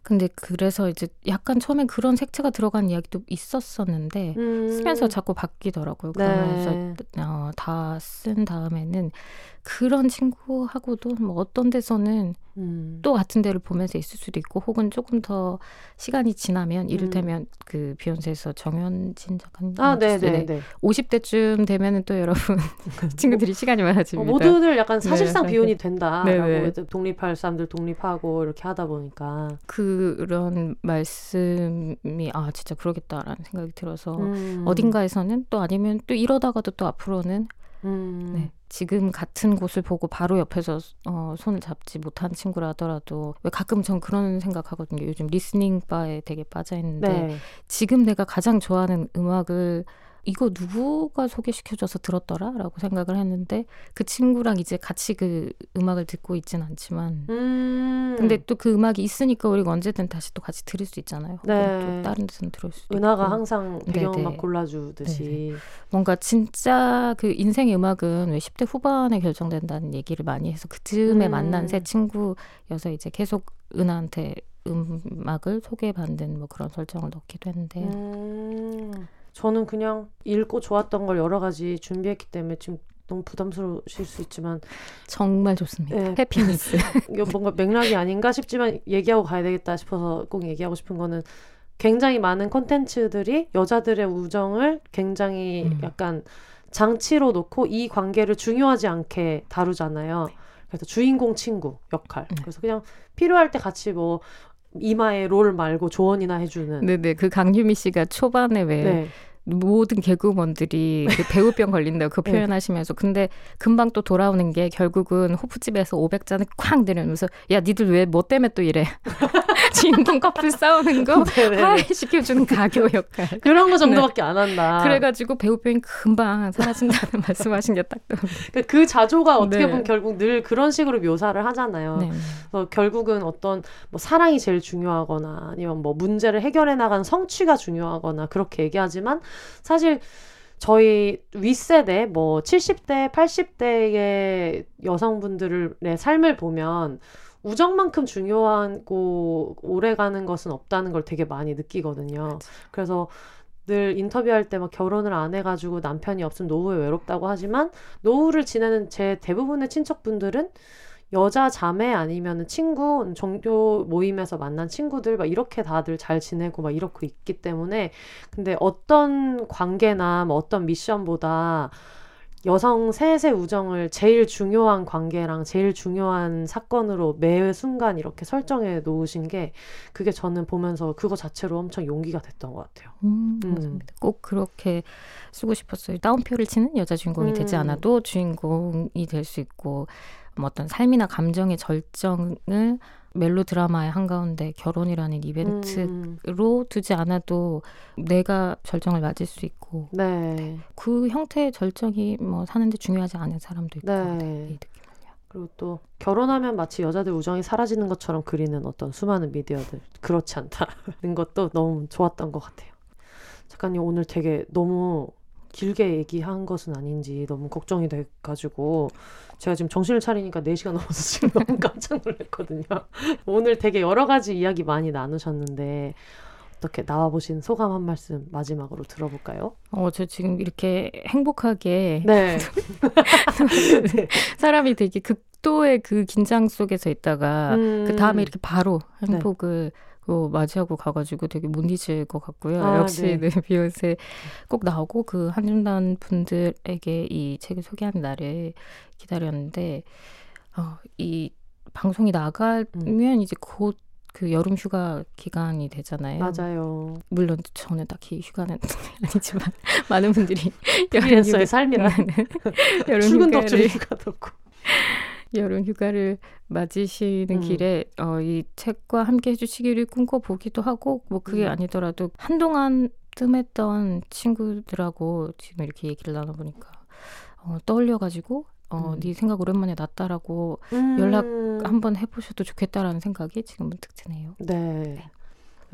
근데 그래서 이제 약간 처음엔 그런 색채가 들어간 이야기도 있었었는데 음. 쓰면서 자꾸 바뀌더라고요. 그러면서 네. 어, 다 쓴 다음에는 그런 친구하고도 뭐 어떤 데서는 음. 또 같은 데를 보면서 있을 수도 있고 혹은 조금 더 시간이 지나면 이를테면 음. 그 비욘세에서 정현진 작가님 아, 네, 네, 네. 50대쯤 되면은 또 여러분 친구들이 시간이 많아집니다. 어, 모두들 약간 사실상 네, 비혼이 된다라고 네, 네. 독립할 사람들 독립하고 이렇게 하다 보니까 그런 말씀이 아 진짜 그러겠다라는 생각이 들어서 음. 어딘가에서는 또 아니면 또 이러다가도 또 앞으로는 음. 네. 지금 같은 곳을 보고 바로 옆에서 어, 손을 잡지 못한 친구라 하더라도 왜 가끔 전 그런 생각하거든요. 요즘 리스닝 바에 되게 빠져 있는데 네. 지금 내가 가장 좋아하는 음악을 이거 누구가 소개시켜줘서 들었더라 라고 생각을 했는데 그 친구랑 이제 같이 그 음악을 듣고 있진 않지만 음. 근데 또 그 음악이 있으니까 우리가 언제든 다시 또 같이 들을 수 있잖아요. 네. 또 다른 데서는 들을 은하가 있고. 항상 배경음악 골라주듯이 네네. 뭔가 진짜 그 인생의 음악은 왜 10대 후반에 결정된다는 얘기를 많이 해서 그즈음에 음. 만난 새 친구여서 이제 계속 은하한테 음악을 소개받는 뭐 그런 설정을 넣기도 했는데 음. 저는 그냥 읽고 좋았던 걸 여러 가지 준비했기 때문에 지금 너무 부담스러우실 수 있지만 정말 좋습니다. 네. 해피니스. 이거 뭔가 맥락이 아닌가 싶지만 얘기하고 가야 되겠다 싶어서 꼭 얘기하고 싶은 거는 굉장히 많은 콘텐츠들이 여자들의 우정을 굉장히 음. 약간 장치로 놓고 이 관계를 중요하지 않게 다루잖아요. 그래서 주인공 친구 역할. 네. 그래서 그냥 필요할 때 같이 뭐 이마에 롤 말고 조언이나 해주는. 네네. 그 강유미 씨가 초반에 왜 네. 모든 개그우먼들이 그 배우병 걸린다고 그 네. 표현하시면서 근데 금방 또 돌아오는 게 결국은 호프집에서 500잔을 쾅 내리면서 야 니들 왜 뭐 때문에 또 이래 주인공 커플 싸우는 거 화해시켜주는 가교 역할 그런 거 정도밖에 네. 안 한다 그래가지고 배우병이 금방 사라진다는 말씀하신 게딱 그러니까 그 자조가 어떻게 네. 보면 결국 늘 그런 식으로 묘사를 하잖아요 네. 그래서 결국은 어떤 뭐 사랑이 제일 중요하거나 아니면 뭐 문제를 해결해 나가는 성취가 중요하거나 그렇게 얘기하지만 사실 저희 윗세대 뭐 70대, 80대의 여성분들의 삶을 보면 우정만큼 중요하고 오래 가는 것은 없다는 걸 되게 많이 느끼거든요. 그래서 늘 인터뷰할 때 막 결혼을 안 해가지고 남편이 없으면 노후에 외롭다고 하지만 노후를 지내는 제 대부분의 친척분들은 여자 자매 아니면 친구 종교 모임에서 만난 친구들 막 이렇게 다들 잘 지내고 막 이렇게 있기 때문에 근데 어떤 관계나 뭐 어떤 미션보다 여성 셋의 우정을 제일 중요한 관계랑 제일 중요한 사건으로 매 순간 이렇게 설정해 놓으신 게 그게 저는 보면서 그거 자체로 엄청 용기가 됐던 것 같아요. 음, 음. 꼭 그렇게 쓰고 싶었어요. 다운표를 치는 여자 주인공이 음. 되지 않아도 주인공이 될 수 있고 뭐 어떤 삶이나 감정의 절정을 멜로 드라마의 한가운데 결혼이라는 이벤트로 음. 두지 않아도 내가 절정을 맞을 수 있고 네. 그 형태의 절정이 뭐 사는데 중요하지 않은 사람도 있고 네. 네, 그리고 또 결혼하면 마치 여자들 우정이 사라지는 것처럼 그리는 어떤 수많은 미디어들 그렇지 않다는 것도 너무 좋았던 것 같아요. 작가님 오늘 되게 너무 길게 얘기한 것은 아닌지 너무 걱정이 돼가지고 제가 지금 정신을 차리니까 4시간 넘어서 지금 너무 깜짝 놀랐거든요. 오늘 되게 여러 가지 이야기 많이 나누셨는데 어떻게 나와보신 소감 한 말씀 마지막으로 들어볼까요? 어, 저 지금 이렇게 행복하게 네. 네. 사람이 되게 극도의 그 긴장 속에서 있다가 음. 그 다음에 이렇게 바로 행복을 네. 어, 맞이하고 가가지고 되게 못 잊을 것 같고요. 아, 역시 네. 네, 비욘세 꼭 나오고 그 한준단 분들에게 이 책을 소개하는 날을 기다렸는데 어, 이 방송이 나가면 음. 이제 곧그 여름 휴가 기간이 되잖아요. 맞아요. 물론 저는 딱히 휴가는 아니지만 많은 분들이 여름 휴가 삶이라 여름 출근도 없 휴가도 없고 여름 휴가를 맞으시는 음. 길에 어, 이 책과 함께 해주시기를 꿈꿔보기도 하고 뭐 그게 음. 아니더라도 한동안 뜸했던 친구들하고 지금 이렇게 얘기를 나눠보니까 어, 떠올려가지고 어, 음. 네 생각 오랜만에 났다라고 음. 연락 한번 해보셔도 좋겠다라는 생각이 지금 문득 드네요. 네. 네.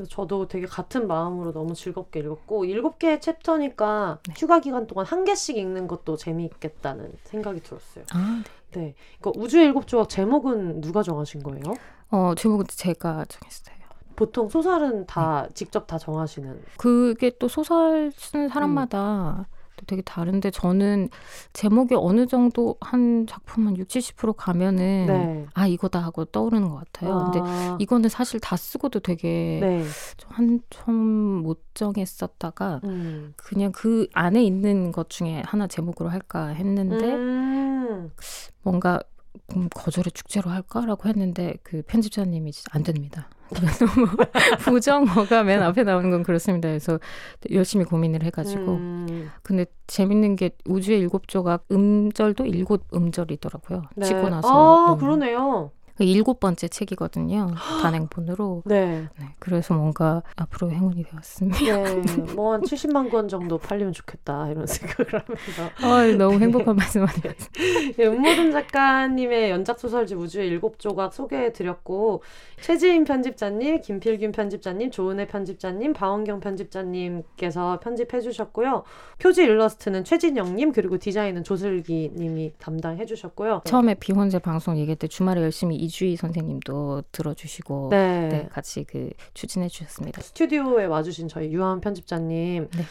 저도 되게 같은 마음으로 너무 즐겁게 읽었고 일곱 개의 챕터니까 네. 휴가 기간 동안 한 개씩 읽는 것도 재미있겠다는 생각이 들었어요. 아, 네. 네. 그러니까 우주의 일곱 조각 제목은 누가 정하신 거예요? 어, 제목은 제가 정했어요. 보통 소설은 다 네. 직접 다 정하시는. 그게 또 소설 쓰는 사람마다 음. 되게 다른데 저는 제목이 어느 정도 한 작품 한 60, 70% 가면은 네. 아 이거다 하고 떠오르는 것 같아요. 아. 근데 이거는 사실 다 쓰고도 되게 네. 한참 못 정했었다가 음. 그냥 그 안에 있는 것 중에 하나 제목으로 할까 했는데 음. 뭔가 음, 거절의 축제로 할까라고 했는데 그 편집자님이 안 됩니다. 너무 부정어가 맨 앞에 나오는 건 그렇습니다. 그래서 열심히 고민을 해가지고 음. 근데 재밌는 게 우주의 일곱 조각 음절도 일곱 음절이더라고요. 네. 찍고 나서. 아 음. 그러네요. 그 일곱 번째 책이거든요. 단행본으로. 네. 네. 그래서 뭔가 앞으로 행운이 되었습니다. 네. 뭐 한 70만 권 정도 팔리면 좋겠다 이런 생각을 하면서. 아, 너무 행복한 말씀 많이 네, 음모든 작가님의 연작 소설집 우주의 일곱 조각 소개해 드렸고 최지인 편집자님, 김필균 편집자님, 조은혜 편집자님, 박원경 편집자님께서 편집해 주셨고요. 표지 일러스트는 최진영님 그리고 디자인은 조슬기님이 담당해 주셨고요. 처음에 비혼제 방송 얘기할 때 주말에 열심히 이주희 선생님도 들어주시고 네. 네 같이 그 추진해 주셨습니다. 스튜디오에 와주신 저희 유한 편집자님 네.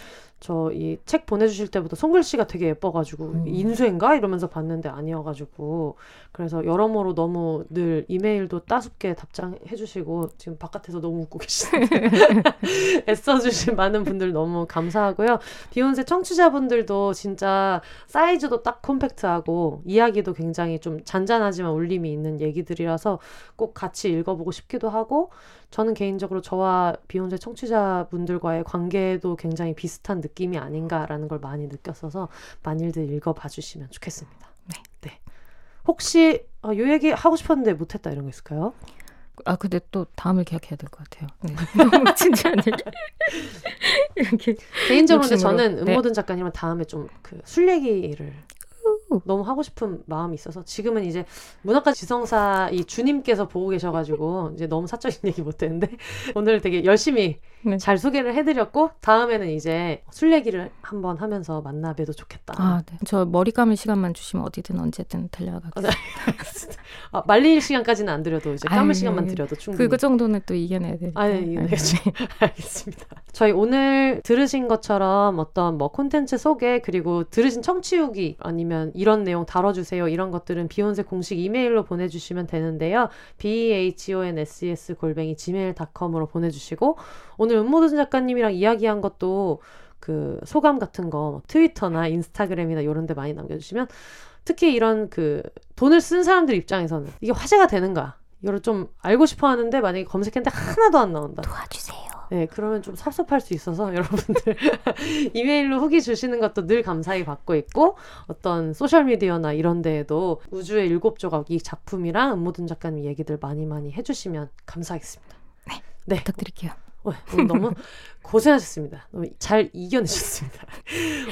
저 이 책 보내주실 때부터 손글씨가 되게 예뻐가지고 음. 인수인가 이러면서 봤는데 아니어가지고 그래서 여러모로 너무 늘 이메일도 따숩게 답장해주시고 지금 바깥에서 너무 웃고 계시는데 애써주신 많은 분들 너무 감사하고요. 비욘세 청취자분들도 진짜 사이즈도 딱 콤팩트하고 이야기도 굉장히 좀 잔잔하지만 울림이 있는 얘기들이라서 꼭 같이 읽어보고 싶기도 하고 저는 개인적으로 저와 비욘세 청취자분들과의 관계도 굉장히 비슷한 느낌이 아닌가라는 걸 많이 느꼈어서 많이들 읽어봐 주시면 좋겠습니다. 네. 네. 혹시 어, 요 얘기 하고 싶었는데 못했다 이런 거 있을까요? 아 근데 또 다음을 계약해야 될 것 같아요. 네. 너무 진지한 얘기. 이렇게 개인적으로 저는 음모든 네. 작가님은 다음에 좀 그 술 얘기를 너무 하고 싶은 마음이 있어서 지금은 이제 문학과 지성사 이 주님께서 보고 계셔가지고 이제 너무 사적인 얘기 못했는데 오늘 되게 열심히 네. 잘 소개를 해드렸고 다음에는 이제 술 얘기를 한번 하면서 만나 뵈도 좋겠다. 아, 네. 저 머리 감을 시간만 주시면 어디든 언제든 달려가겠습니다. 아, 말릴 시간까지는 안 드려도 이제 감을 아유, 시간만 드려도 충분히. 그 정도는 또 이겨내야 되니까. 아, 네, 이겨내야지. 알겠습니다. 저희 오늘 들으신 것처럼 어떤 뭐 콘텐츠 소개 그리고 들으신 청취후기 아니면 이런 내용 다뤄주세요 이런 것들은 비욘세 공식 이메일로 보내주시면 되는데요. b h o n s s 골뱅이 gmail.com으로 보내주시고 오늘 음모든 작가님이랑 이야기한 것도 그 소감 같은 거뭐 트위터나 인스타그램이나 이런 데 많이 남겨주시면 특히 이런 그 돈을 쓴 사람들 입장에서는 이게 화제가 되는가 이걸 좀 알고 싶어 하는데 만약에 검색했는데 하나도 안 나온다. 도와주세요. 네, 그러면 좀 섭섭할 수 있어서 여러분들 이메일로 후기 주시는 것도 늘 감사히 받고 있고 어떤 소셜미디어나 이런 데에도 우주의 일곱 조각 이 작품이랑 음모든 작가님 얘기들 많이 많이 해주시면 감사하겠습니다. 네, 네. 부탁드릴게요. 어, 오늘 너무 고생하셨습니다. 너무 잘 이겨내셨습니다.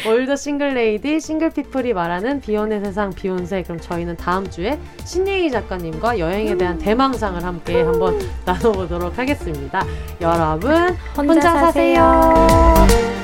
올더 싱글레이디 싱글피플이 말하는 비욘의 세상 비욘세 그럼 저희는 다음 주에 신예희 작가님과 여행에 대한 대망상을 함께 한번 나눠보도록 하겠습니다. 여러분 혼자, 혼자 사세요.